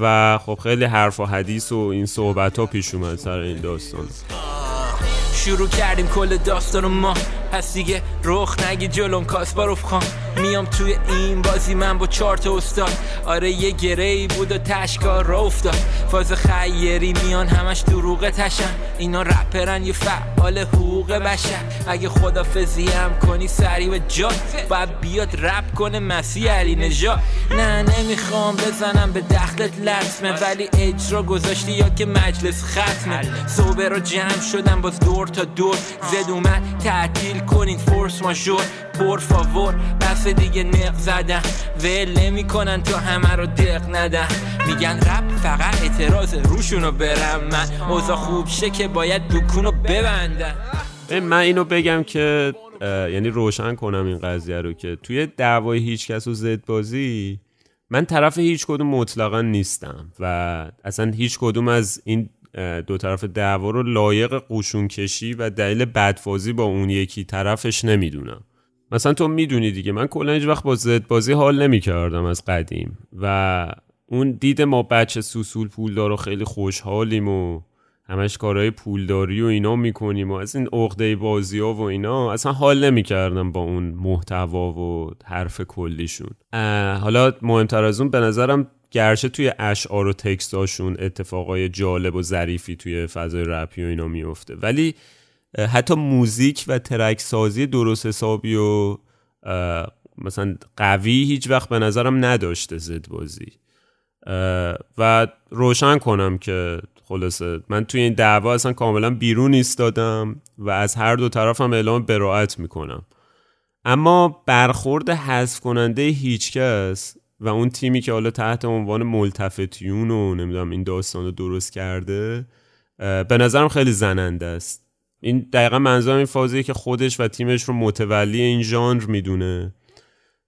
و خب خیلی حرف و حدیث و این صحبت ها پیش اومد سر این داستان. شروع کردیم کل داستان ما پس دیگه رخ نگی جلوم کاسپاروف خان. میام توی این بازی من با چارت استاد. آره یه گره بود و تشکار را افتاد. فاز خیری میان همش دروغ تشن. اینا رپرن یه فعال حقوق بشر. اگه خدافزی هم کنی سری و جا. باید بیاد رپ کنه مسیح علی نجا نه نمی‌خوام بزنم به دخلت لطمه. ولی اجرا گذاشتی یا که مجلس ختمه. صوبه رو جمع شدم باز دور تا دور. زد اومد تعطیل کنین فورس ماژور. پر فاور بس دیگه نق زدن. ول نمی‌کنن تو همه رو دق ندن. میگن رپ فقط اعتراض روشونو برم. من اوضاع خوب شه که باید دکونو ببندن. من اینو بگم که یعنی روشن کنم این قضیه رو که توی دعوای هیچ کس و زد بازی من طرف هیچ کدوم مطلقا نیستم و اصلا هیچ کدوم از این دو طرف دعوا رو لایق قوشون کشی و دلیل بدفازی با اون یکی طرفش نمی‌دونم. مثلا تو می‌دونی دیگه. من کلا هیچ وقت با زد بازی حال نمی‌کردم از قدیم. و اون دید ما بچه سوسول پولدار و خیلی خوشحالیم و همش کارهای پولداری و اینا می‌کنیم و از این عقده بازی ها و اینا اصلا حال نمی‌کردم با اون محتوا و حرف کلیشون. حالا مهمتر از اون به نظرم گرچه توی اشعار و تکستاشون اتفاقای جالب و ظریفی توی فضای رپی و اینا میفته ولی حتی موزیک و ترک سازی درست حسابی و مثلا قوی هیچ وقت به نظرم نداشته زد بازی. و روشن کنم که خلاصه من توی این دعوا اصلا کاملا بیرون ایستادم و از هر دو طرفم اعلام براعت می‌کنم. اما برخورد حذف کننده هیچکس و اون تیمی که حالا تحت عنوان ملتفتیون و نمی‌دونم این داستان رو درست کرده به نظرم خیلی زننده است. این دقیقا منظورم این فازیه که خودش و تیمش رو متولی این ژانر می‌دونه.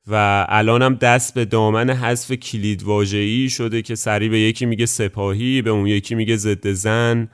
و الانم دست به دامن حذف کلید واژه‌ای شده که سری به یکی میگه سپاهی به اون یکی میگه ضد زن.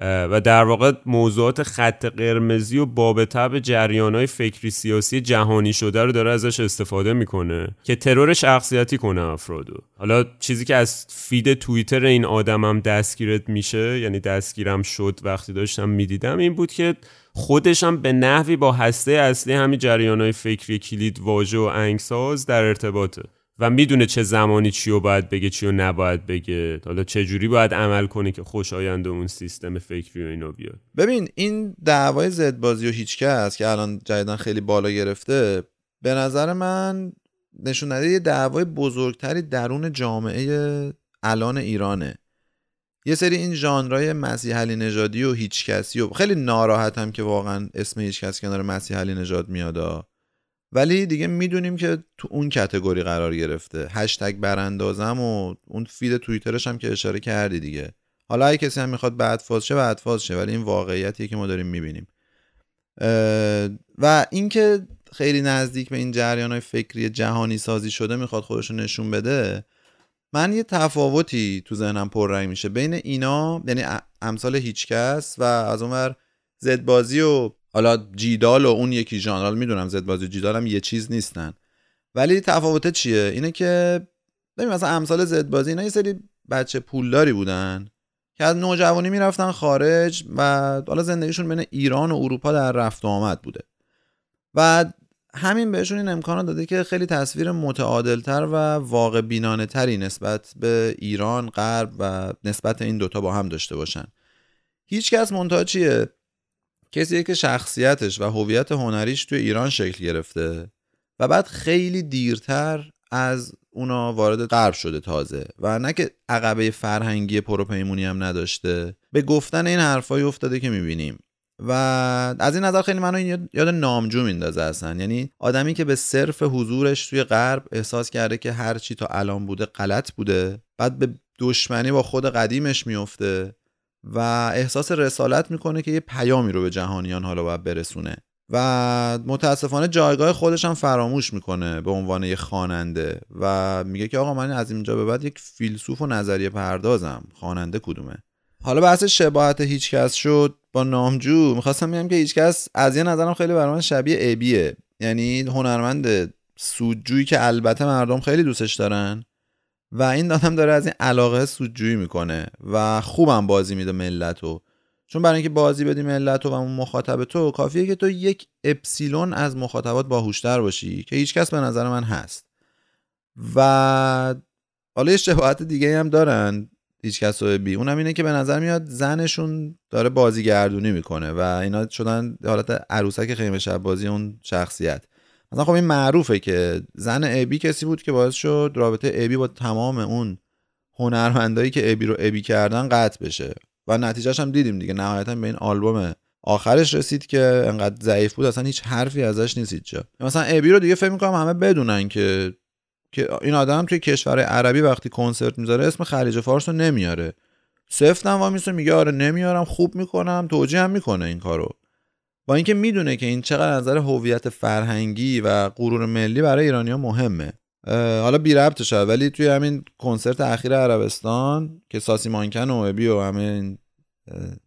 و در واقع موضوعات خط قرمزی و باب تب جریان های فکری سیاسی جهانی شده رو داره ازش استفاده می‌کنه که ترور شخصیتی کنه افرادو. حالا چیزی که از فید توییتر این آدمم دستگیرت میشه یعنی دستگیرم شد وقتی داشتم می‌دیدم این بود که خودشم به نحوی با هسته اصلی همین جریان های فکری کلید واژه و انگساز در ارتباطه. و می‌دونه چه زمانی چی رو باید بگه چی رو نباید بگه. حالا چه جوری باید عمل کنه که خوشایند اون سیستم فکری و اینو بیاد. ببین این دعوای زد بازی و هیچکس که الان جدیدن خیلی بالا گرفته به نظر من نشون یه دعوای بزرگتری درون جامعه الان ایرانه. یه سری این ژانرهای مسیح علی نژادی و هیچکسی و خیلی ناراحتم که واقعا اسم هیچکس کنار مسیح علی نژاد میاد ولی دیگه می‌دونیم که تو اون کتگوری قرار گرفته. هشتگ براندازم و اون فید توییترش هم که اشاره کردی دیگه. حالا اگه کسی هم می‌خواد بعد فاز شه بعد فاز شه ولی این واقعیتیه که ما داریم می‌بینیم. و اینکه خیلی نزدیک به این جریان های فکری جهانی سازی شده می‌خواد خودش نشون بده من یه تفاوتی تو ذهنم پررنگ میشه. بین اینا یعنی امثال هیچکس و از اونور زدبازی و حالا جیدال و اون یکی ژانر می‌دونم زد بازی جیدال هم یه چیز نیستن. ولی تفاوت چیه؟ اینه که ببین مثلا امثال زد بازی اینا یه سری بچه پولداری بودن که از نوجوانی می‌رفتن خارج و حالا زندگیشون بین ایران و اروپا در رفت و آمد بوده. و همین بهشون این امکان داده که خیلی تصویر متعادلتر و واقع بینانه تری نسبت به ایران غرب و نسبت این دوتا با هم داشته باشن. هیچکس منتها چیه؟ کسی که شخصیتش و هویت هنریش توی ایران شکل گرفته و بعد خیلی دیرتر از اونا وارد غرب شده تازه و نه که عقبه فرهنگی پروپیمونی هم نداشته به گفتن این حرفایی افتاده که می‌بینیم. و از این نظر خیلی منو یاد نامجو میندازه اصلا. یعنی آدمی که به صرف حضورش توی غرب احساس کرده که هر چی تا الان بوده غلط بوده بعد به دشمنی با خود قدیمش میفته و احساس رسالت می‌کنه که یه پیامی رو به جهانیان حالا باید برسونه. و متاسفانه جایگاه خودش هم فراموش می‌کنه به عنوان یه خواننده و میگه که آقا من از اینجا به بعد یک فیلسوف و نظریه پردازم. خواننده کدومه؟ حالا بحث شباهت هیچکس شد با نامجو. می‌خواستم بگم که هیچکس از یه نظرم خیلی برای من شبیه ابیه. یعنی هنرمند سودجویی که البته مردم خیلی دوستش دارن. و این دادم داره از این علاقه سودجویی می‌کنه و خوبم بازی میده ملت رو چون برای اینکه بازی بدی ملت و اون مخاطب تو کافیه که تو یک اپسیلون از مخاطبات باهوشتر باشی که هیچکس به نظر من هست. و حالا یه شباهت دیگه هم دارن هیچکس و بی. اونم اینه که به نظر میاد زنشون داره بازیگردونی می‌کنه و اینا شدن حالت عروسک خیمه شب بازی اون شخصیت. مثلا خب این معروفه که زن ابی کسی بود که باعث شد رابطه ابی با تمام اون هنرمندایی که ابی رو ابی کردن قطع بشه. و نتیجهش هم دیدیم دیگه. نهایتا به این آلبوم آخرش رسید که انقدر ضعیف بود. اصلا هیچ حرفی ازش نیست جا. مثلا ابی رو دیگه فکر می‌کنم همه بدونن که که این آدم توی کشور عربی وقتی کنسرت می‌ذاره اسم خلیج فارس رو نمیاره. سفتم وامیسته میگه آره نمیارم خوب می‌کنم توجیه هم می‌کنه این کارو. با اینکه می‌دونه که این چقدر نظر هویت فرهنگی و غرور ملی برای ایرانیا مهمه. حالا بی ربط شد ولی توی همین کنسرت اخیر عربستان که ساسی مانکن و ابی و همین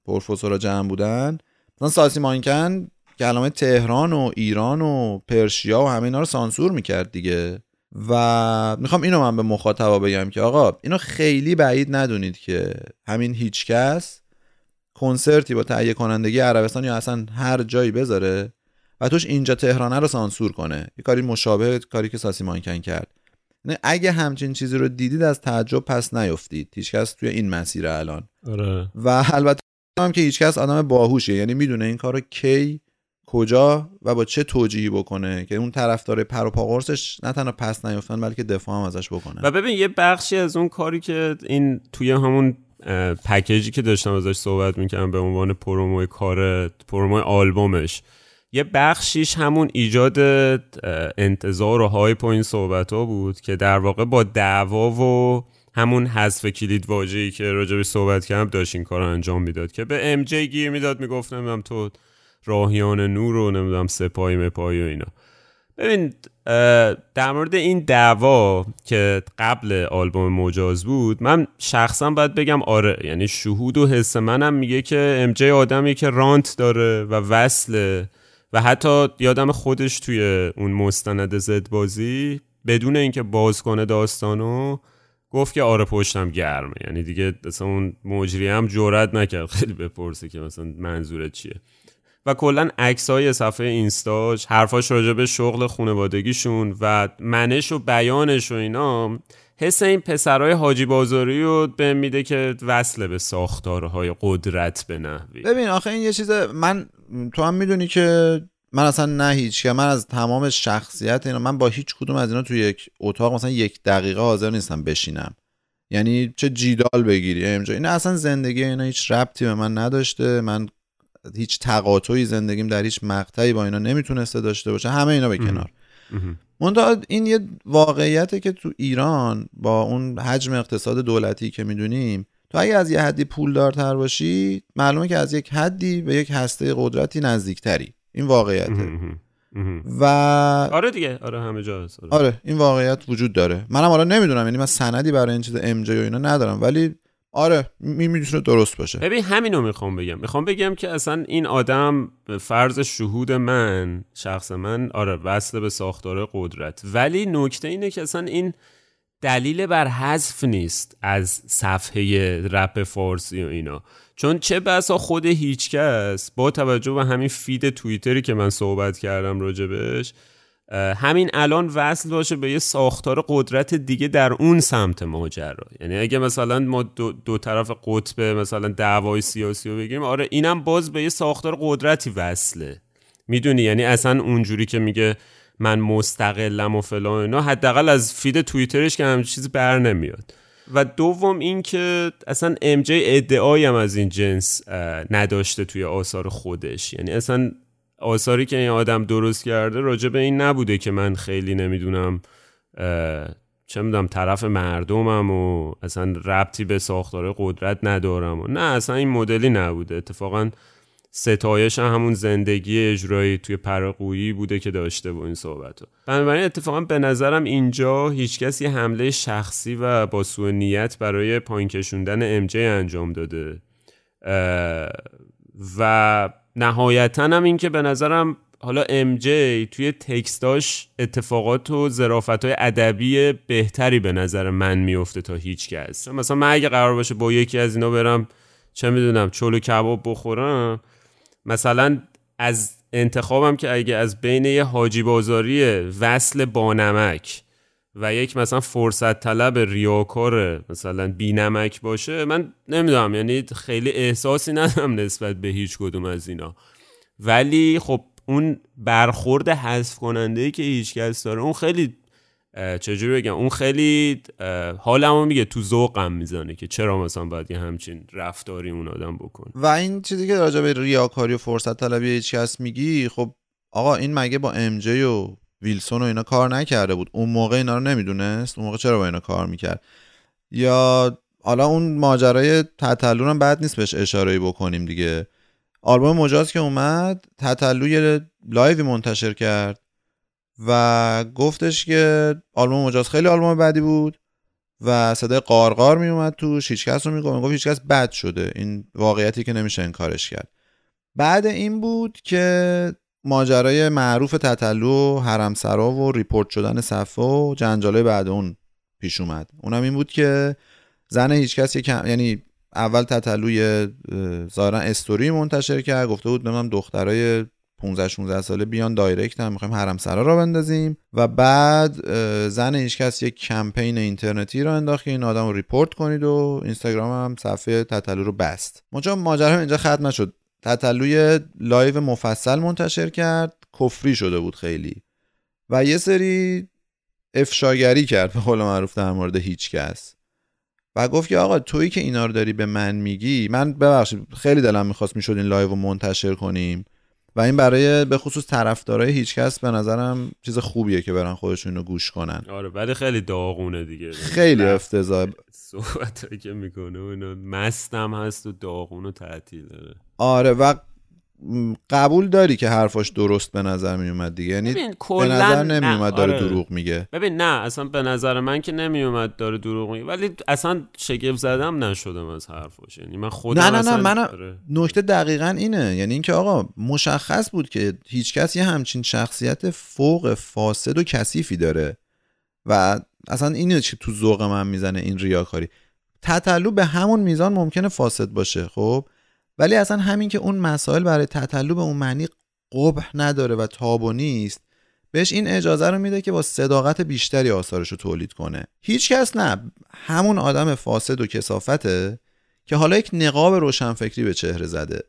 پروفسورا جمع بودن مثلا ساسی مانکن کلمه تهران و ایران و پرشیا و همه اینا رو سانسور می‌کرد دیگه. و می‌خوام اینو من به مخاطبا بگم که آقا اینو خیلی بعید ندونید که همین هیچکس کنسرتی با تهیه کنندگی عربستان یا اصلا هر جایی بذاره و توش اینجا تهرانه رو سانسور کنه. یه کاری مشابه کاری که ساسی مانکن کرد. نه اگه همچین چیزی رو دیدید از تعجب پس نیفتید. هیچکس توی این مسیر الان. آره. و البته هم که هیچکس آدم باهوشه. یعنی می‌دونه این کارو کی کجا و با چه توجیهی بکنه که اون طرفدار پر و پا قرصش نه تنها پس نیفتن بلکه دفاع هم ازش بکنه. و ببین یه بخشی از اون کاری که این توی همون پکیجی که داشتم ازش صحبت می‌کنم به عنوان promo ی کار promo ی آلبومش. یه بخشیش همون ایجاد انتظار و hype و این صحبت ها بود که در واقع با دعوا و همون حذف کلید واژه‌ای که راجبش صحبت کردم داشت این کار انجام می‌داد که به MG گیر می‌داد می‌گفت نمی‌دونم تو راهیان نور و نمی‌دونم سپاهی مپاهی و اینا. ببین در مورد این دعوا که قبل آلبوم مجاز بود من شخصا باید بگم آره یعنی شهود و حس منم میگه که ام آدمی که رانت داره و وصله و حتی یادم خودش توی اون مستند زد بازی بدون اینکه باز کنه داستانو گفت که آره پشتم گرمه. یعنی دیگه مثلا اون مجری هم جرئت نکرد خیلی بپرسه که مثلا منظورت چیه. و کلا های صفحه اینستاش حرفاش راجع به شغل خانوادگیشون و منش و بیانش و اینا حس این پسرهای حاجی بازاری رو به میده که وصل به ساختارهای قدرت به نحوی. ببین آخه این یه چیز من تو هم می‌دونی که من اصلا نه هیچ که من از تمام شخصیت اینا من با هیچ کدوم از اینا توی یک اتاق مثلا یک دقیقه حاضر نیستم بشینم. یعنی چه جیدال بگیری اینجا. این اصلا زندگی اینا هیچ ربطی به من نداشته. من هیچ تقاطعی زندگیم در هیچ مقطعی با اینا نمی‌تونسته داشته باشه. همه اینا به کنار. منتها این یه واقعیته که تو ایران با اون حجم اقتصاد دولتی که می‌دونیم تو اگه از یه حدی پولدارتر باشی معلومه که از یک حدی به یک هسته قدرتی نزدیکتری. این واقعیته. و آره دیگه. آره همه جا هست. آره. آره. این واقعیت وجود داره. منم حالا نمی‌دونم یعنی من سندی برای این چیز ام و اینا ندارم ولی آره می می‌تونه درست باشه. ببین همینو می‌خوام بگم. می‌خوام بگم که اصلا این آدم فرض شهود من شخص من آره وصل به ساختار قدرت. ولی نکته اینه که اصلا این دلیل بر حذف نیست از صفحه رپ فارسی و اینا. چون چه بسا خود هیچکس با توجه به همین فید توییتری که من صحبت کردم راجبش همین الان وصل باشه به یه ساختار قدرت دیگه در اون سمت ماجرا. یعنی اگه مثلا ما دو, دو طرف قطب مثلا دعوای سیاسی رو بگیریم آره اینم باز به یه ساختار قدرتی وصله. می‌دونی؟ یعنی اصلا اونجوری که میگه من مستقلم و فلان اینا حداقل از فید توییترش که همچین چیزی بر نمیاد. و دوم اینکه اصلا ام جی ادعایی هم از این جنس نداشته توی آثار خودش. یعنی اصلا آثاری که این آدم درست کرده راجع به این نبوده که من خیلی نمی‌دونم چه می‌دونم طرف مردمم و اصلا ربطی به ساختار قدرت ندارم و نه اصلا این مدلی نبوده. اتفاقا ستایش همون زندگی اجرایی توی پرقویی بوده که داشته و این صحبت رو. بنابراین اتفاقا به نظرم اینجا هیچکس یه حمله شخصی و با سوء نیت برای پایین کشوندن ام انجام داده. و نهایتا هم این که به نظرم حالا ام جی توی تکستاش اتفاقات و ظرافت های ادبی بهتری به نظر من میفته تا هیچ کس. مثلا من اگه قرار باشه با یکی از اینا برم چه می‌دونم چلو کباب بخورم مثلا از انتخابم که اگه از بین یه حاجی بازاری وصل بانمک و یک مثلا فرصت طلب ریاکار مثلا بینمک باشه من نمی‌دونم یعنی خیلی احساسی ندارم نسبت به هیچ کدوم از اینا. ولی خب اون برخورد حذف کننده ای که هیچ کس داره اون خیلی چجوری بگم اون خیلی حالمو میگه تو ذوقم می‌زنه که چرا مثلا باید یه همچین رفتاری اون آدم بکنه. و این چیزی که راجع به ریاکاری و فرصت طلبی هیچ کس میگی خب آقا این مگه با ام و ویلسون و اینا کار نکرده بود. اون موقع اینا رو نمی‌دونست؟ اون موقع چرا با اینا کار می‌کرد؟ یا حالا اون ماجرای تتلو هم بد نیست بهش اشاره بکنیم دیگه. آلبوم مجاز که اومد تتلو یه لایوی منتشر کرد و گفتش که آلبوم مجاز خیلی آلبوم بدی بود و صدای قارقار می اومد توش هیچ کس رو می‌گفت گفت هیچ کس بد شده. این واقعیتی که نمیشه انکارش کرد. بعد این بود که ماجرای معروف تتلو حرم سرا و report شدن صفحه و جنجاله بعد اون پیش اومد. اونم این بود که زن هیچکس کم یعنی اول تتلو یه ظاهرا استوری منتشر کرد گفته بود به من دخترای 15 16 ساله بیان direct هم می‌خوایم حرم سرا راه بندازیم. و بعد زن هیچکس یک کمپین اینترنتی راه انداخت که این آدم رو report کنید و اینستاگرام هم صفحه تتلو رو بست. ماجرا ماجرا اینجا ختم نشد. تتلو یه live مفصل منتشر کرد. کفری شده بود خیلی. و یه سری افشاگری کرد به قول معروف در مورد هیچ کس. و گفت که آقا تویی که اینا رو داری به من میگی من ببخشید خیلی دلم می‌خواست می‌شد این live رو منتشر کنیم. و این برای به خصوص طرفدارای هیچکس به نظرم چیز خوبیه که برن خودشون رو گوش کنن. آره ولی خیلی داغونه دیگه. خیلی افتضاح. صحبت که می‌کنه و اینا مستم هست و داغون و تعطیل داره. آره و قبول داری که حرفاش درست به نظر می اومد دیگه. یعنی به نظر نمی اومد داره آره. دروغ میگه. ببین نه اصلا به نظر من که نمیومد داره دروغ میگه. ولی اصلا شگفت زدم نشدم از حرفاش. یعنی من خودم نه نه نه اصلا- من آره. نکته دقیقا اینه. یعنی اینکه آقا مشخص بود که هیچکس یه همچین شخصیت فوق فاسد و کثیفی داره. و اصلا اینه که تو ذوق من می‌زنه این ریاکاری. تتلو به همون میزان ممکنه فاسد باشه خب؟ ولی اصلا همین که اون مسائل برای تتلو به اون معنی قبح نداره و تابو نیست بهش این اجازه رو میده که با صداقت بیشتری آثارش رو تولید کنه. هیچ کس نه همون آدم فاسد و کسافته که حالا یک نقاب روشنفکری به چهره زده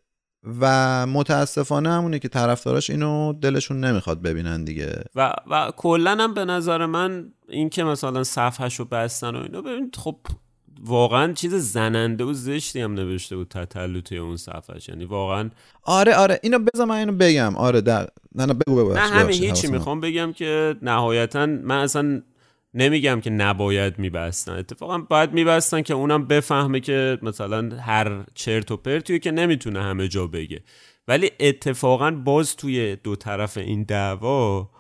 و متاسفانه همونه که طرفداراش اینو دلشون نمی‌خواد ببینن دیگه. و و کلا هم به نظر من این که مثلا صفحش رو بستن و اینا ببین خب واقعا چیز زننده و زشتی هم نوشته بود توی اون صفحش یعنی واقعا آره آره اینو بذار من اینو بگم. آره در نه نه بگو نه همین هیچی می‌خوام بگم که نهایتا من اصلا نمیگم که نباید میبستن. اتفاقا باید میبستن که اونم بفهمه که مثلا هر چرت و پرتیو که نمی‌تونه همه جا بگه. ولی اتفاقا باز توی دو طرف این دعوا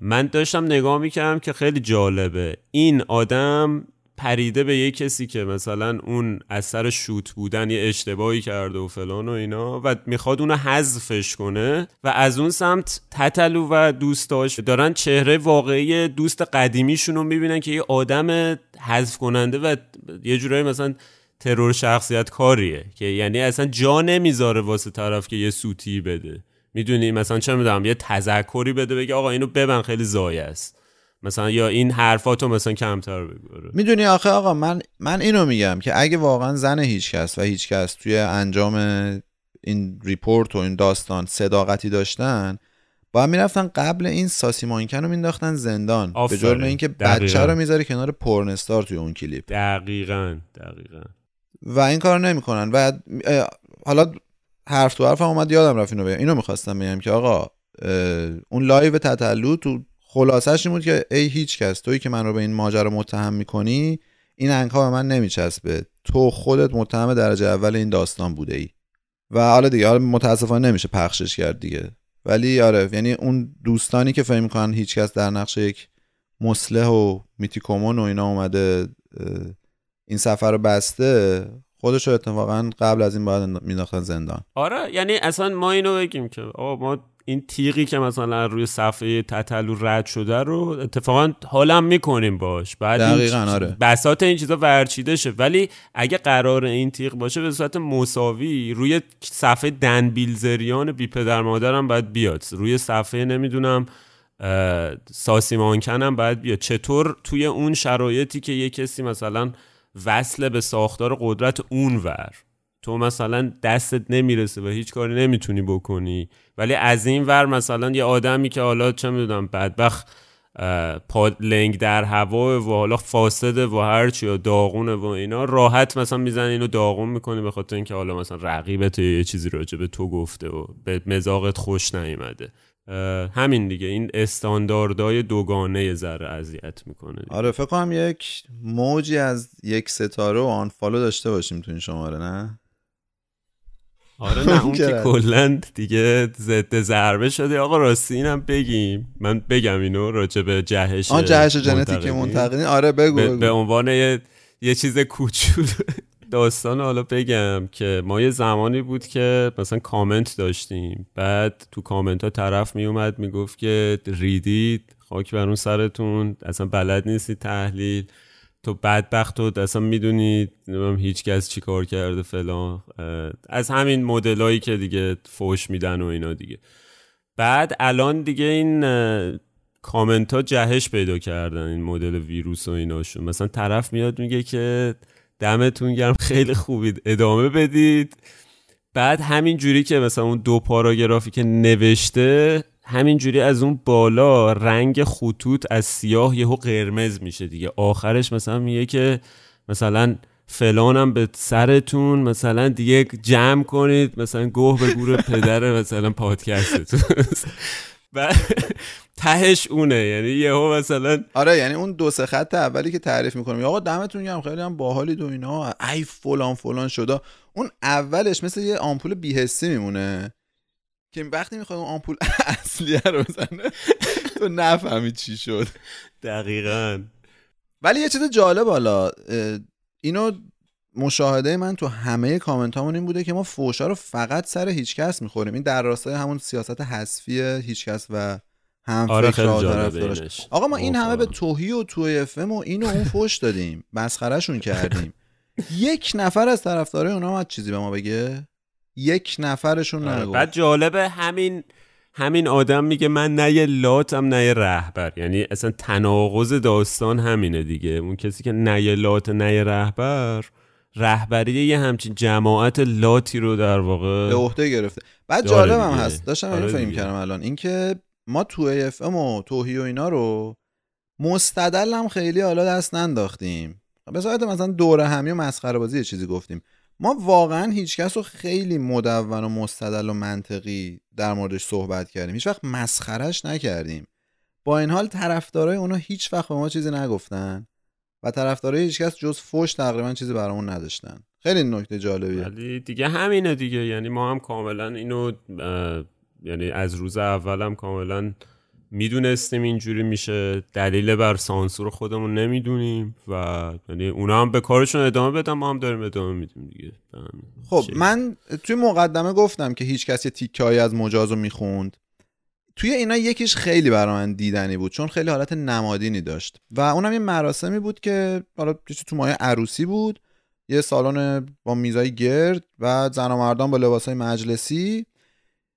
من داشتم نگاه می‌کردم که خیلی جالبه. این آدم پریده به یه کسی که مثلا اون از سر شوت بودن یه اشتباهی کرده و فلان و اینا و می‌خواد اونو حذفش کنه و از اون سمت تتلو و دوستاش دارن چهره واقعی دوست قدیمیشون رو می‌بینن که یه آدم حذف کننده و یه جورایی مثلا ترور شخصیت کاریه که یعنی اصلا جا نمی‌ذاره واسه طرف که یه سوتی بده. می‌دونی؟ مثلا چه می‌دونم یه تذکری بده بگه آقا اینو ببن خیلی ضایع است. مثلا یا این حرفاتو مثلا کمتر بگو. می‌دونی آخه آقا من من اینو میگم که اگه واقعا زن هیچکس و هیچکس توی انجام این report و این داستان صداقتی داشتن باید می‌رفتن قبل این ساسی مانکن رو مینداختن زندان به آفرین. جرم اینکه. بچه رو می‌ذاره کنار porn star توی اون کلیپ دقیقا دقیقا و این کار نمی‌کنن و حالا حرف تو حرفم اومد یادم رفت اینو بگم اینو می‌خواستم بگم که آقا اون live تتلو تو خلاصش این بود که ای هیچ کس تویی که من رو به این ماجرا متهم می‌کنی این انگا به من نمیچسبه. تو خودت متهم درجه اول این داستان بوده ای. و حالا دیگه حالا متاسفانه نمیشه پخشش کرد دیگه. ولی آره یعنی اون دوستانی که فکر می‌کنن هیچ کس در نقش یک مسلح و میتیکومون و اینا اومده این سفر رو بسته خودش رو اتفاقا قبل از این باید مینداختن زندان. آره یعنی اصلا ما اینو بگیم که آقا ما این تیغی که مثلا روی صفحه تتلو رد شده رو اتفاقا حالم می‌کنیم باش. بعد این دقیقاً، چ- آره. بساط این چیزا ورچیده شه. ولی اگه قرار این تیغ باشه به صورت مساوی روی صفحه دن بیلزریان بی پدر مادرم باید بیاد. روی صفحه نمی‌دونم ساسی مانکنم باید بیاد. چطور توی اون شرایطی که یه کسی مثلا وصل به ساختار قدرت اون ور تو مثلا دستت نمی‌رسه و هیچ کاری نمی‌تونی بکنی. ولی از این ور مثلا یه آدمی که حالا چه می‌دونم بدبخت پا لنگ در هوا و حالا فاسده و هرچی و داغونه و اینا راحت مثلا می‌زنه اینو داغون می‌کنه به خاطر اینکه حالا مثلا رقیبت یه چیزی راجع به تو گفته و به مزاقت خوش نیومده. همین دیگه. این استانداردهای دوگانه ذره اذیت می‌کنه آره فکر کنم یک موجی از یک ستاره و آنفالو داشته باشیم تو این شماره نه؟ آره نه اون که. کلا دیگه ضد ضربه شده آقا راستی اینم بگیم من بگم اینو راجع به جهش آن جهش ژنتیک منتقدین. آره بگو, به, بگو. به عنوان یه, یه چیز کوچولو داستان حالا بگم که ما یه زمانی بود که مثلا کامنت داشتیم بعد تو کامنت ها طرف میومد می‌گفت که ریدید خاک بر اون سرتون اصلا بلد نیستی تحلیل تو بدبخت تو اصلا می‌دونی هیچ کس چی کار کرده فلان. از همین مدلایی که دیگه فوش میدن و اینا دیگه. بعد الان دیگه این کامنت ها جهش پیدا کردن این مدل ویروس و ایناشون. مثلا طرف میاد میگه که دمتون گرم خیلی خوبید ادامه بدید. بعد همین جوری که مثلا اون دو پاراگرافی که نوشته همین جوری از اون بالا رنگ خطوط از سیاه یهو قرمز میشه دیگه. آخرش مثلا میگه که مثلا فلانم به سرتون مثلا دیگه جمع کنید مثلا گوه به گور پدر مثلا پادکستتون. و تهش اونه یعنی یهو مثلا آره یعنی اون دو سه خط اولی که تعریف می‌کنم. آقا دمتون گرم خیلی هم باحالید و اینا. ای فلان فلان شده. اون اولش مثل یه آمپول بیهستی میمونه. که وقتی می‌خوای اون آمپول اصلیه رو بزنه تو نفهمی چی شد. دقیقا. ولی یه چیز جالب حالا اینو مشاهده من تو همه کامنت همون این بوده که ما فوشا رو فقط سر هیچکس می‌خوریم. این در راستای همون سیاست حذفی هیچکس و هم آره آقا ما این همه به توهی و توی اف و اینو اون فوش دادیم. مسخرهشون کردیم. یک نفر از طرفدارای اونا اومد چیزی به ما بگه؟ یک نفرشون آره، نگفت بعد جالبه همین همین آدم میگه من نه یه لاتم نه یه رهبر. یعنی اصلا تناقض داستان همینه دیگه. اون کسی که نه یه لات نه یه رهبر رهبری یه همچین جماعت لاتی رو در واقع به عهده گرفته. بعد جالب هم هست. داشتم اینو فکر کردم الان. اینکه ما تو اف ام و توهی و اینا رو مستدل هم خیلی حالا دست ننداختیم. به مثلا دوره همی و مسخره بازی یه چیزی گفتیم. ما واقعا هیچکس رو خیلی مدون و مستدل و منطقی در موردش صحبت کردیم. هیچ وقت مسخرش نکردیم. با این حال طرفدارای اونا هیچ وقت به ما چیزی نگفتن و طرفدارای هیچکس جز فوش تقریبا چیزی برامون نداشتن. خیلی نکته جالبیه. ولی دیگه همینه دیگه. یعنی ما هم کاملا اینو یعنی از روز اولم کاملا می‌دونستیم اینجوری میشه. دلیل بر سانسور خودمون نمی‌دونیم و یعنی اونا هم به کارشون ادامه بدن ما هم داریم ادامه میدیم دیگه. خب من توی مقدمه گفتم که هیچ کسی تیکه از مجاز رو می‌خوند. توی اینا یکیش خیلی برای من دیدنی بود چون خیلی حالت نمادینی داشت. و اونم یه مراسمی بود که حالا تو مایه عروسی بود. یه سالن با میزای گرد و زن و مردان با لباسای مجلسی.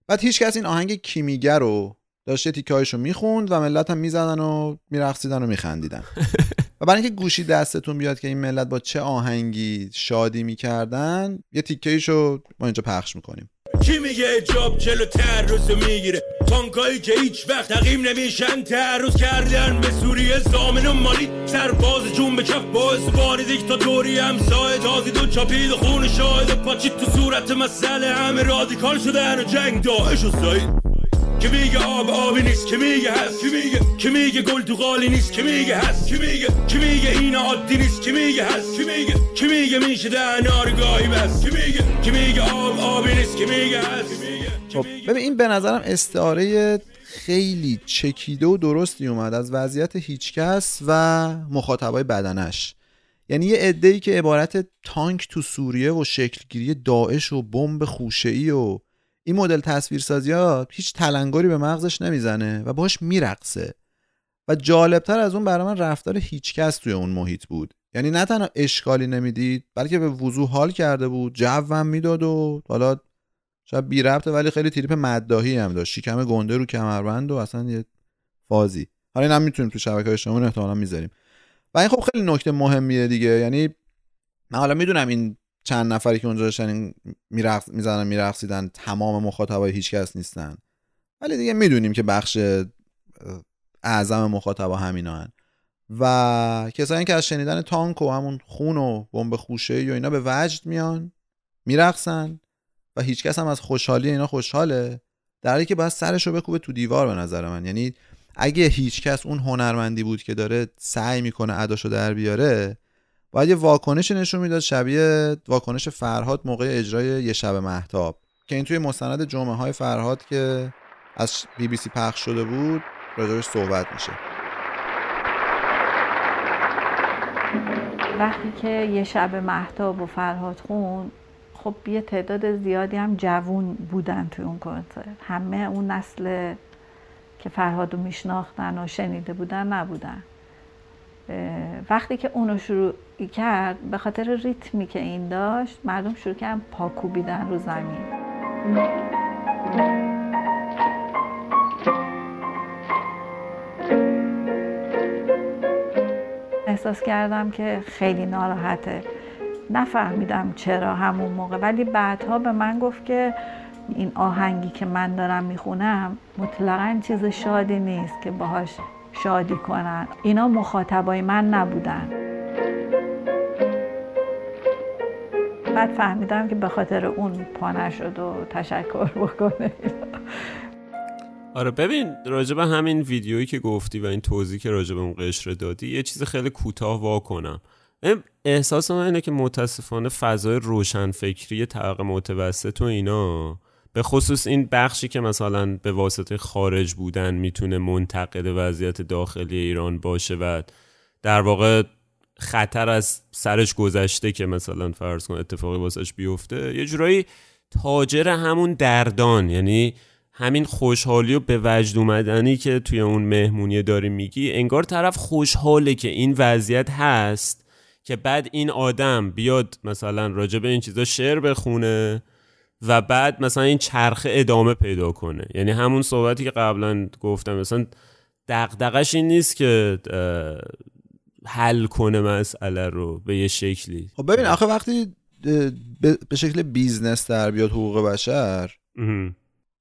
بعد هیچ کس این آهنگ کیمیگر رو داشته تیکایش رو می‌خوند و ملت هم می‌زدن و میرقصیدن و میخندیدن. و برای اینکه گوشی دستتون بیاد که این ملت با چه آهنگی شادی می‌کردن یه تیکه رو ما اینجا پخش می‌کنیم. کی میگه جاب جلو تعرض می‌گیره؟ تانکایی که هیچ وقت تقیم نمیشن تعرض کردن به سوریه زامن و مالی. سرباز جون به کف باز باری دیکتاتوری همسایه تازی دو چاپید خون شاهد پاچید تو صورت مسئله. همه رادیکال شدن و جنگ داعش و سایید که میگه آب آبی نیست که میگه هست که میگه که میگه گل تو قالی نیست که میگه هست که میگه که میگه این عادی نیست که میگه هست که میگه که میگه میشه در گاهی بس که میگه که میگه آب آبی نیست که میگه هست خب ببین این به نظرم استعاره خیلی چکیده و درستی اومد از وضعیت هیچکس و مخاطبای بدنش. یعنی یه عده‌ای که عبارت تانک تو سوریه و شکلگیری داعش و بمب خوشه‌ای و این مدل تصویرسازی ها هیچ تلنگری به مغزش نمی‌زنه و باش میرقصه. و جالبتر از اون برای من رفتار هیچکس توی اون محیط بود. یعنی نه تنها اشکالی نمی‌دید بلکه به وضوح حال کرده بود جوم می‌داد و حالا شاید بی ربطه ولی خیلی تریپ مدداهی هم داشت. شکم گنده رو کمربند و اصلا یه فازی. حالا این هم می‌تونیم تو شبکه اجتماعی احتمالا می‌ذاریم. و این خب خیلی نکته مهمیه دیگه. یعنی من حالا می‌دونم این چند نفری که اونجا داشتن میرقص می‌زنن میرقصیدن تمام مخاطبای هیچ کس نیستن. ولی دیگه می‌دونیم که بخش اعظم مخاطبا همینا هن. و کسایی که از شنیدن تانک و همون خون و بمب خوشه و اینا به وجد میان میرقصن و هیچکس هم از خوشحالی اینا خوشحاله. در حالی که باید سرش رو بکوبه تو دیوار به نظر من. یعنی اگه هیچکس اون هنرمندی بود که داره سعی می‌کنه اداشو در بیاره باید یه واکنش نشون می‌داد شبیه واکنش فرهاد موقع اجرای یه شب محتاب که این توی مستند جمعه های فرهاد که از بی بی سی پخش شده بود راجبش صحبت میشه. وقتی که یه شب محتاب و فرهاد خون خب یه تعداد زیادی هم جوون بودن توی اون کنسرت. همه اون نسل که فرهاد رو میشناختن و شنیده بودن نبودن. وقتی که اونو شروع کرد به خاطر ریتمی که این داشت مردم شروع کردن پاکوبیدن رو زمین. احساس کردم که خیلی ناراحته. نفهمیدم چرا همون موقع. ولی بعدها به من گفت که این آهنگی که من دارم می‌خونم مطلقا چیز شادی نیست که باهاش شادی کنن. اینا مخاطبای من نبودن. بعد فهمیدم که به خاطر اون پا نشد و تشکر بکنه. آره ببین راجب همین ویدیویی که گفتی و این توضیح که راجب اون قشر دادی یه چیز خیلی کوتاه وا کنم احساس من اینه که متاسفانه فضای روشنفکری طبق متوسط و اینا به خصوص این بخشی که مثلا به واسطه خارج بودن می‌تونه منتقد وضعیت داخلی ایران باشه و در واقع خطر از سرش گذشته که مثلا فرض کن اتفاقی واسش بیفته یه جورایی تاجر همون دردان یعنی همین خوشحالی و به وجد اومدنی که توی اون مهمونی داری میگی انگار طرف خوشحاله که این وضعیت هست که بعد این آدم بیاد مثلا راجع به این چیزا شعر بخونه و بعد مثلا این چرخه ادامه پیدا کنه. یعنی همون صحبتی که قبلا گفتم مثلا دغدغه‌ش این نیست که حل کنه مسئله رو به یه شکلی. خب ببین آخه وقتی به شکل business در بیاد حقوق بشر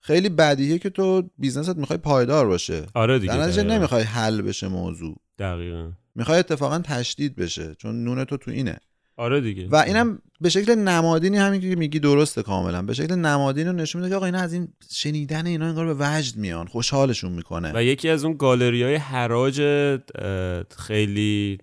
خیلی بدیه که تو business ت می‌خوای پایدار باشه. آره دیگه در نتیجه نمی‌خوای حل بشه موضوع. دقیقا. می‌خوای اتفاقا تشدید بشه چون نون تو تو اینه. آره دیگه. و اینم به شکل نمادینی همین که میگی درسته کاملا. به شکل نمادینی رو نشون میده که آقا اینا از این شنیدن اینا انگار به وجد میان خوشحالشون می‌کنه. و یکی از اون گالری های حراج خیلی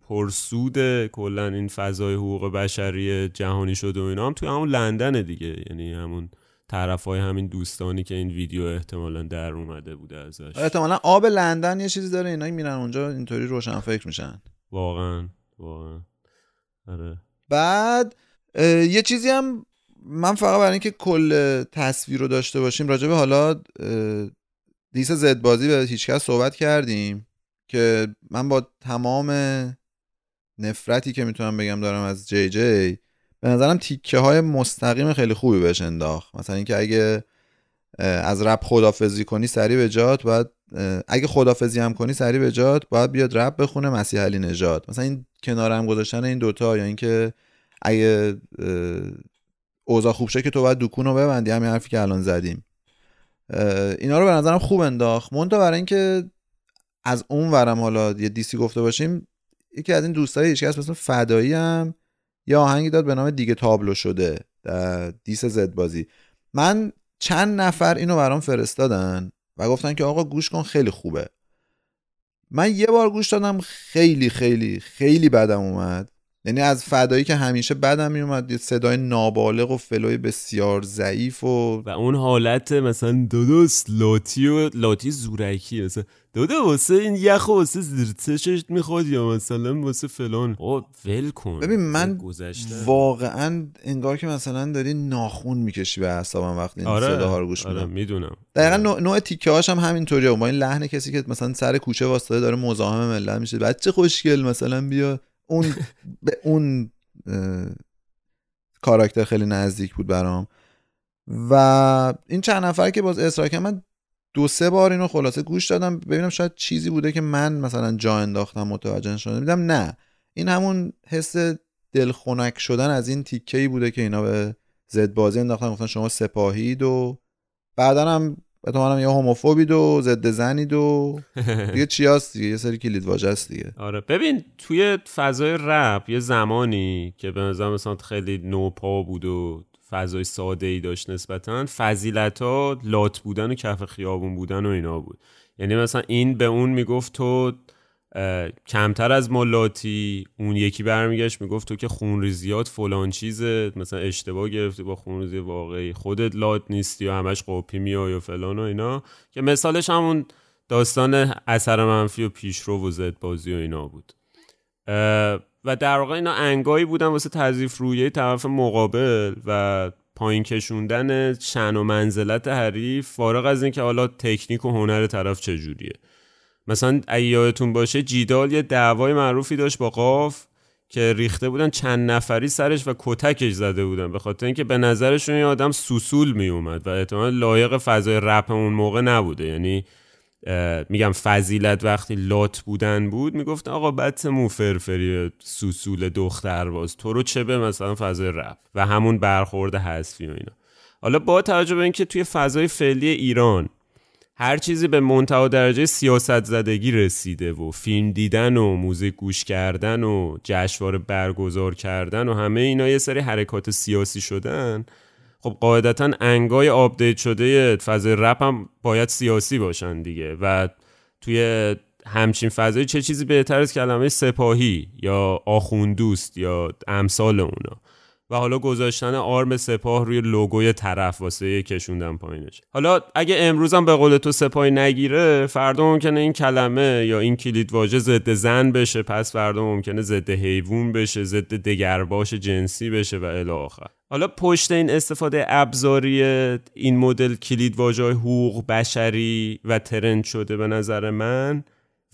پرسود کلا این فضای حقوق بشری جهانی شده و اینا هم توی همون لندن دیگه. یعنی همون طرف های همین دوستانی که این ویدیو احتمالا در اومده بوده ازش. احتمالا آب لندن یه چیزی داره اینا میرن اونجا اینطوری روشن فکر میشن. واقعا واقعا. آره. بعد یه چیزی هم من فقط برای اینکه کل تصویر رو داشته باشیم راجع به حالا دیس زد بازی به هیچکس صحبت کردیم که من با تمام نفرتی که می‌تونم بگم دارم از جی جی به نظرم تیکه های مستقیم خیلی خوبی بهش انداخت. مثلا اینکه اگه از رپ خدافزی کنی سری به جات باید اگه خدافزی هم کنی سری به جات باید بیاد رپ بخونه مسیح علی نجات مثلا این کنار هم گذاشتن این دوتا یا اینکه اگه اوضاع خوب شه که تو باید دکون رو ببندی همین حرفی که الان زدیم. اینا رو به نظرم خوب انداخت. مونتا برای اینکه از اون ورم حالا یه دیسی گفته باشیم یکی از این دوستای هیچ کس مثلا فدایی هم یه آهنگی داد به نام دیگه تابلو شده دیس زد بازی. من چند نفر اینو برام فرستادن؟ و گفتن که آقا گوش کن خیلی خوبه. من یه بار گوش دادم خیلی خیلی خیلی بدم اومد. یعنی از فدایی که همیشه بدم میومد یه صدای نابالغ و فلوی بسیار ضعیف و و اون حالت مثلا دودوس لاتی و لاتی زورکی مثلا دادا واسه این یخ واسه زیرتشت می‌خواد یا مثلا واسه فلان. او ول کن. ببین من واقعا انگار که مثلا داری ناخون می‌کشی به اعصابم وقتی این آره، صداها رو گوش آره می‌دونم. دقیقا نوع, نوع تیکه هاش هم همینطوریه. با این لحن کسی که مثلا سر کوچه واسطه داره مزاحم ملت میشه. بچه خوشگل مثلا بیا. اون به اون کاراکتر خیلی نزدیک بود برام. و این چند نفر که باز اصرار من دو سه بار اینو خلاصه گوش دادم ببینم شاید چیزی بوده که من مثلا جا انداختم متوجه شدم دیدم نه این همون حس دلخنک شدن از این تیکه ای بوده که اینا به زد بازی انداختن گفتن شما سپاهید و بعدا هم هم یه هوموفوبید و ضد زنید و دیگه چی هست دیگه؟ یه سری کلید واژه است دیگه. آره. ببین توی فضای رپ یه زمانی که به نظر مثلا خیلی نوپا بود و فضای ساده ای داشت نسبتا فضیلت ها لات بودن و کف خیابون بودن و اینا بود. یعنی مثلا این به اون می‌گفت تو کمتر از ملاتی. اون یکی برمیگشت می‌گفت تو که خونریزیات فلان چیزه. مثلا اشتباه گرفتی با خونریزی واقعی. خودت لات نیستی و همش قاپی میای و فلان و اینا. که مثالش همون داستان اثر منفی و پیشرو و زد بازی و اینا بود. و در واقع اینا انگایی بودن واسه تضیف رویه طرف مقابل و پایین کشوندن شن و منزلت حریف فارغ از اینکه حالا تکنیک و هنر طرف چجوریه. مثلا اگه یادتون باشه جیدال یه دعوای معروفی داشت با قاف که ریخته بودن چند نفری سرش و کتکش زده بودن. به خاطر اینکه به نظرشون یه آدم سوسول می اومد و احتمال لایق فضای رپ اون موقع نبوده. یعنی میگم فضیلت وقتی لات بودن بود می‌گفت آقا بچه مو فرفری سوسول دختر باز. تو رو چه به مثلا فضای رپ؟ و همون برخورد حذفی و اینا. حالا با توجه به اینکه توی فضای فعلی ایران هر چیزی به منتها درجه سیاست زدگی رسیده و فیلم دیدن و موزیک گوش کردن و جشنواره برگزار کردن و همه اینا یه سری حرکات سیاسی شدن خب قاعدتا انگای update شده فضای رپ هم باید سیاسی باشن دیگه و توی همچین فضای چه چیزی بهتر از کلمه سپاهی یا آخوندوست یا امثال اونا. و حالا گذاشتن آرم سپاه روی لوگوی طرف واسه کشوندن پایینش. حالا اگه امروزم به قول تو سپاهی نگیره فردا ممکنه این کلمه یا این کلید واژه ضد زن بشه پس فردا ممکنه ضد حیوان بشه ضد دگرباش جنسی بشه و الی آخر. حالا پشت این استفاده ابزاری این مدل کلید واژه حقوق بشری و ترند شده به نظر من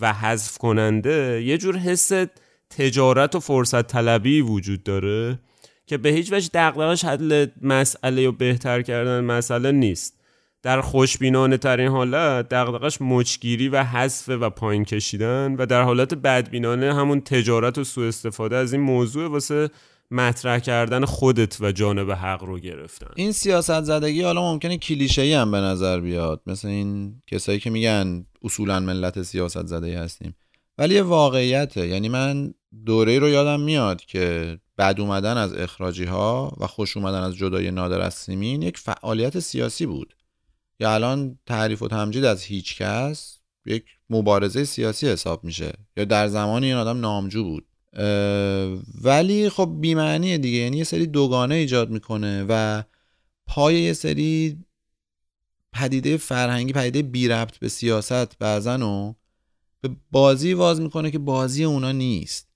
و حذف کننده یه جور حس تجارت و فرصت طلبی وجود داره. که به هیچ وجه دقدقش حل مسئله و بهتر کردن مسئله نیست. در خوشبینانه ترین حالت دقدقش مچگیری و حذف و پایین کشیدن و در حالت بدبینانه همون تجارت و سوء استفاده از این موضوع واسه مطرح کردن خودت و جانب حق رو گرفتن. این سیاست زدگی حالا ممکنه کلیشه‌ای هم به نظر بیاد. مثل این کسایی که میگن اصولا ملت سیاست زده هستیم. ولی یه واقعیته. یعنی من دوره رو یادم میاد که بد اومدن از اخراجی ها و خوش اومدن از جدای نادر از سیمین یک فعالیت سیاسی بود. یا الان تعریف و تمجید از هیچ کس یک مبارزه سیاسی حساب میشه. یا در زمانی این آدم نامجو بود. ولی خب بیمعنیه دیگه. یعنی یه سری دوگانه ایجاد می‌کنه و پای یه سری پدیده فرهنگی پدیده بی ربط به سیاست بعضن و به بازی واز می‌کنه که بازی اونا نیست.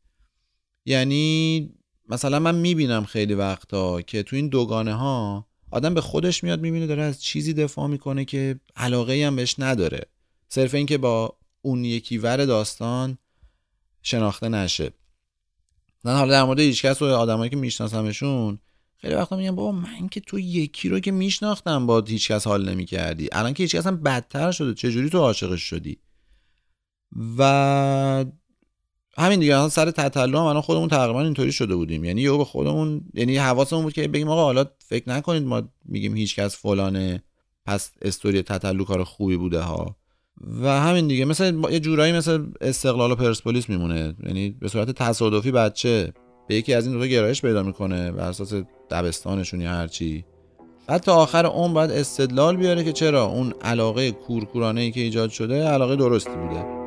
یعنی مثلا من می‌بینم خیلی وقتا که تو این دوگانه ها آدم به خودش میاد می‌بینه داره از چیزی دفاع می‌کنه که علاقه هم بهش نداره. صرف اینکه با اون یکی ور داستان شناخته نشه. من حالا در مورد هیچکس و آدمایی که میشناسمشون خیلی وقتا میگم بابا من که تو یکی رو که میشناختم با هیچکس حال نمی‌کردی. الان که هیچکس هم بدتر شده چجوری تو عاشقش شدی؟ و همین دیگه سر تتلو هم الان خودمون تقریبا اینطوری شده بودیم. یعنی یهو به خودمون یعنی حواسمون بود که بگیم آقا حالا فکر نکنید ما میگیم هیچکس فلانه پس استوری تتلو کار خوبی بوده ها. و همین دیگه مثل یه جورایی مثل استقلال و پرسپولیس میمونه. یعنی به صورت تصادفی بچه به یکی از این دو گرایش پیدا می‌کنه بر اساس دبستانشون یا هرچی بعد تا آخر اون باید استدلال بیاره که چرا؟ اون علاقه کورکورانه ای که ایجاد شده علاقه درستی بوده.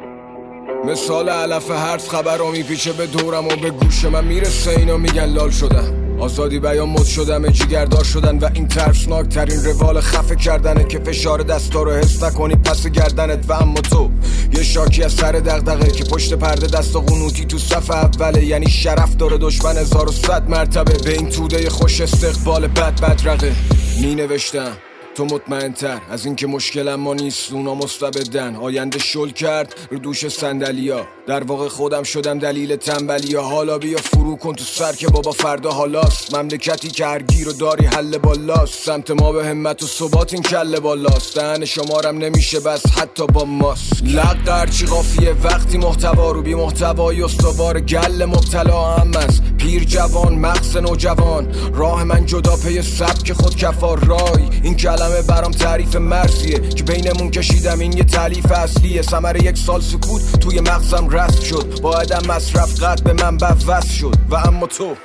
مثال علف هرز خبر رو میپیچه به دورم و به گوش من می‌رسه. اینا میگن لال شدم آزادی بیان مد شدم جیگردار شدن و این ترسناک ترین روال خفه کردنه که فشار دستا رو حس نکنی پس گردنت و اما تو. یه شاکی از سر دغدغه که پشت پرده دست قنوتی تو صف اوله. یعنی شرف داره دشمن هزار و صد مرتبه. به این توده خوش استقبال بد بدرقه می نوشتم تو مطمئن تر از اینکه مشکلم ما نیست اونا مستبدن. آینده شل کرد رو دوش سندلیا در واقع خودم شدم دلیل تنبلیا حالا بیا فرو کن تو سر که بابا فردا حالاست. مملکتی که هر گیر داری حل بالاست. سمت ما به همت و ثبات این کله بالاست. دهن شمارم نمیشه بس حتی با ماست. لق هرچی قافیه؟ وقتی محتوا رو بی محتوای استوار گل مبتلا هم است. پیر جوان مغز نوجوان. راه من جدا پی سبک خود کفار رای. این کلمه برام تعریف مرسیه که بینمون کشیدم این یه تعلیف اصلیه. سمر یک سال سکوت توی مغزم رست شد. با ادم مصرف قد به من وست شد. و اما تو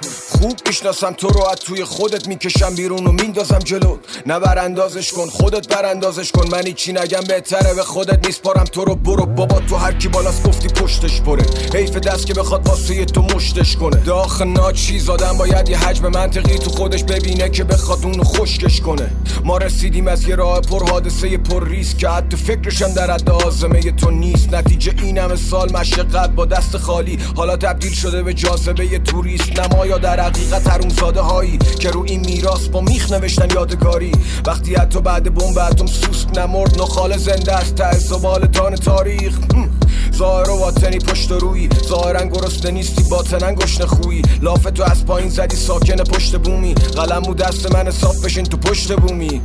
خوب می‌شناسم تو رو از توی خودت می‌کشم بیرون و میندازم جلو. نه براندازش کن خودت براندازش کن. من چی نگم بهتره به خودت میسپارم. تو رو برو بابا تو هر کی بالاست گفتی پشتش پره. حیف دست که بخواد واسه تو مشتش کنه. داخل ناچیز آدم باید یه حجم منطقی تو خودش ببینه که بخواد اونو خشکش کنه. ما رسیدیم از یه راه پر حادثه پر ریسک که حتی فکرشم در حد آزمه تو نیست. نتیجه این همه سال مشقت با دست خالی. حالا تبدیل شده به جاذبه توریست. نمایا در حقیقت حرومزاده هایی که رو این میراث با میخ نوشتن یادگاری. وقتی حتی بعد بمب اتم سوسک نمرد نخال زنده است ته زبال دان تاریخ. ظاهر و باطنی پشت روی. ظاهرا گرسنه نیستی باطنا گشنه خویی لاف تو از پایین زدی ساکن پشت بومی. قلم و دست من صاف بشین تو پشت بومی.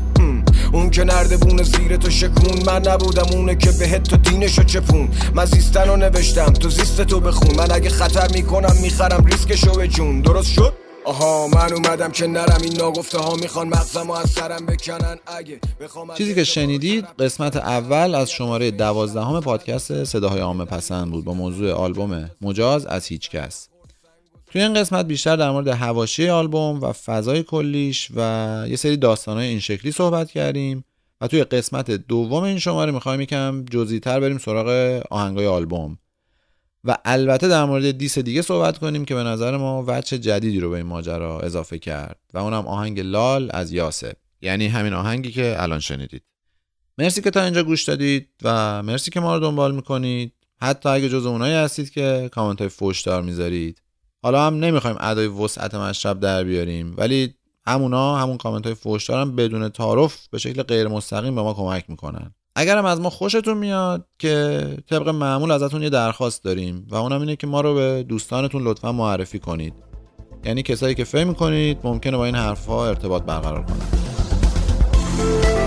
اون که نرده بونه زیر تو شکون. من نبودم اونه که بهت تو دینشو چپون. من زیستن رو نوشتم تو زیست تو بخون. من اگه خطر می‌کنم می‌خرم ریسکشو به جون. درست شد؟ آها من اومدم که نرم این ناگفته ها می‌خوان مغزم از سرم بکنن. اگه چیزی که شنیدید قسمت اول از شماره دوازدهم پادکست صداهای عامه پسند بود. با موضوع آلبوم مجاز از هیچ کس توی این قسمت بیشتر در مورد هواشی آلبوم و فضای کلیش و یه سری داستانهای این شکلی صحبت کردیم و توی قسمت دوم این شماره می‌خوایم یکم تر بریم سراغ آهنگای آلبوم. و البته در مورد دیس دیگه صحبت کنیم که به نظر ما وچه جدیدی رو به این ماجرا اضافه کرد و اونم آهنگ لال از یاسه یعنی همین آهنگی که الان شنیدید. مرسی که تا اینجا گوش دادید و مرسی که ما رو دنبال می‌کنید. حتی اگه جز اونایی هستید که کامنت های فوشدار می‌ذارید حالا هم نمی‌خوایم ادای وسعت مشرب در بیاریم ولی همونا همون کامنت های فوشدار هم بدون تعارف به شکل غیر مستقیم به ما کمک می‌کنن. اگرم از ما خوشتون میاد که طبق معمول ازتون یه درخواست داریم و اونم اینه که ما رو به دوستانتون لطفا معرفی کنید. یعنی کسایی که فهم می‌کنید ممکنه با این حرفها ارتباط برقرار کنند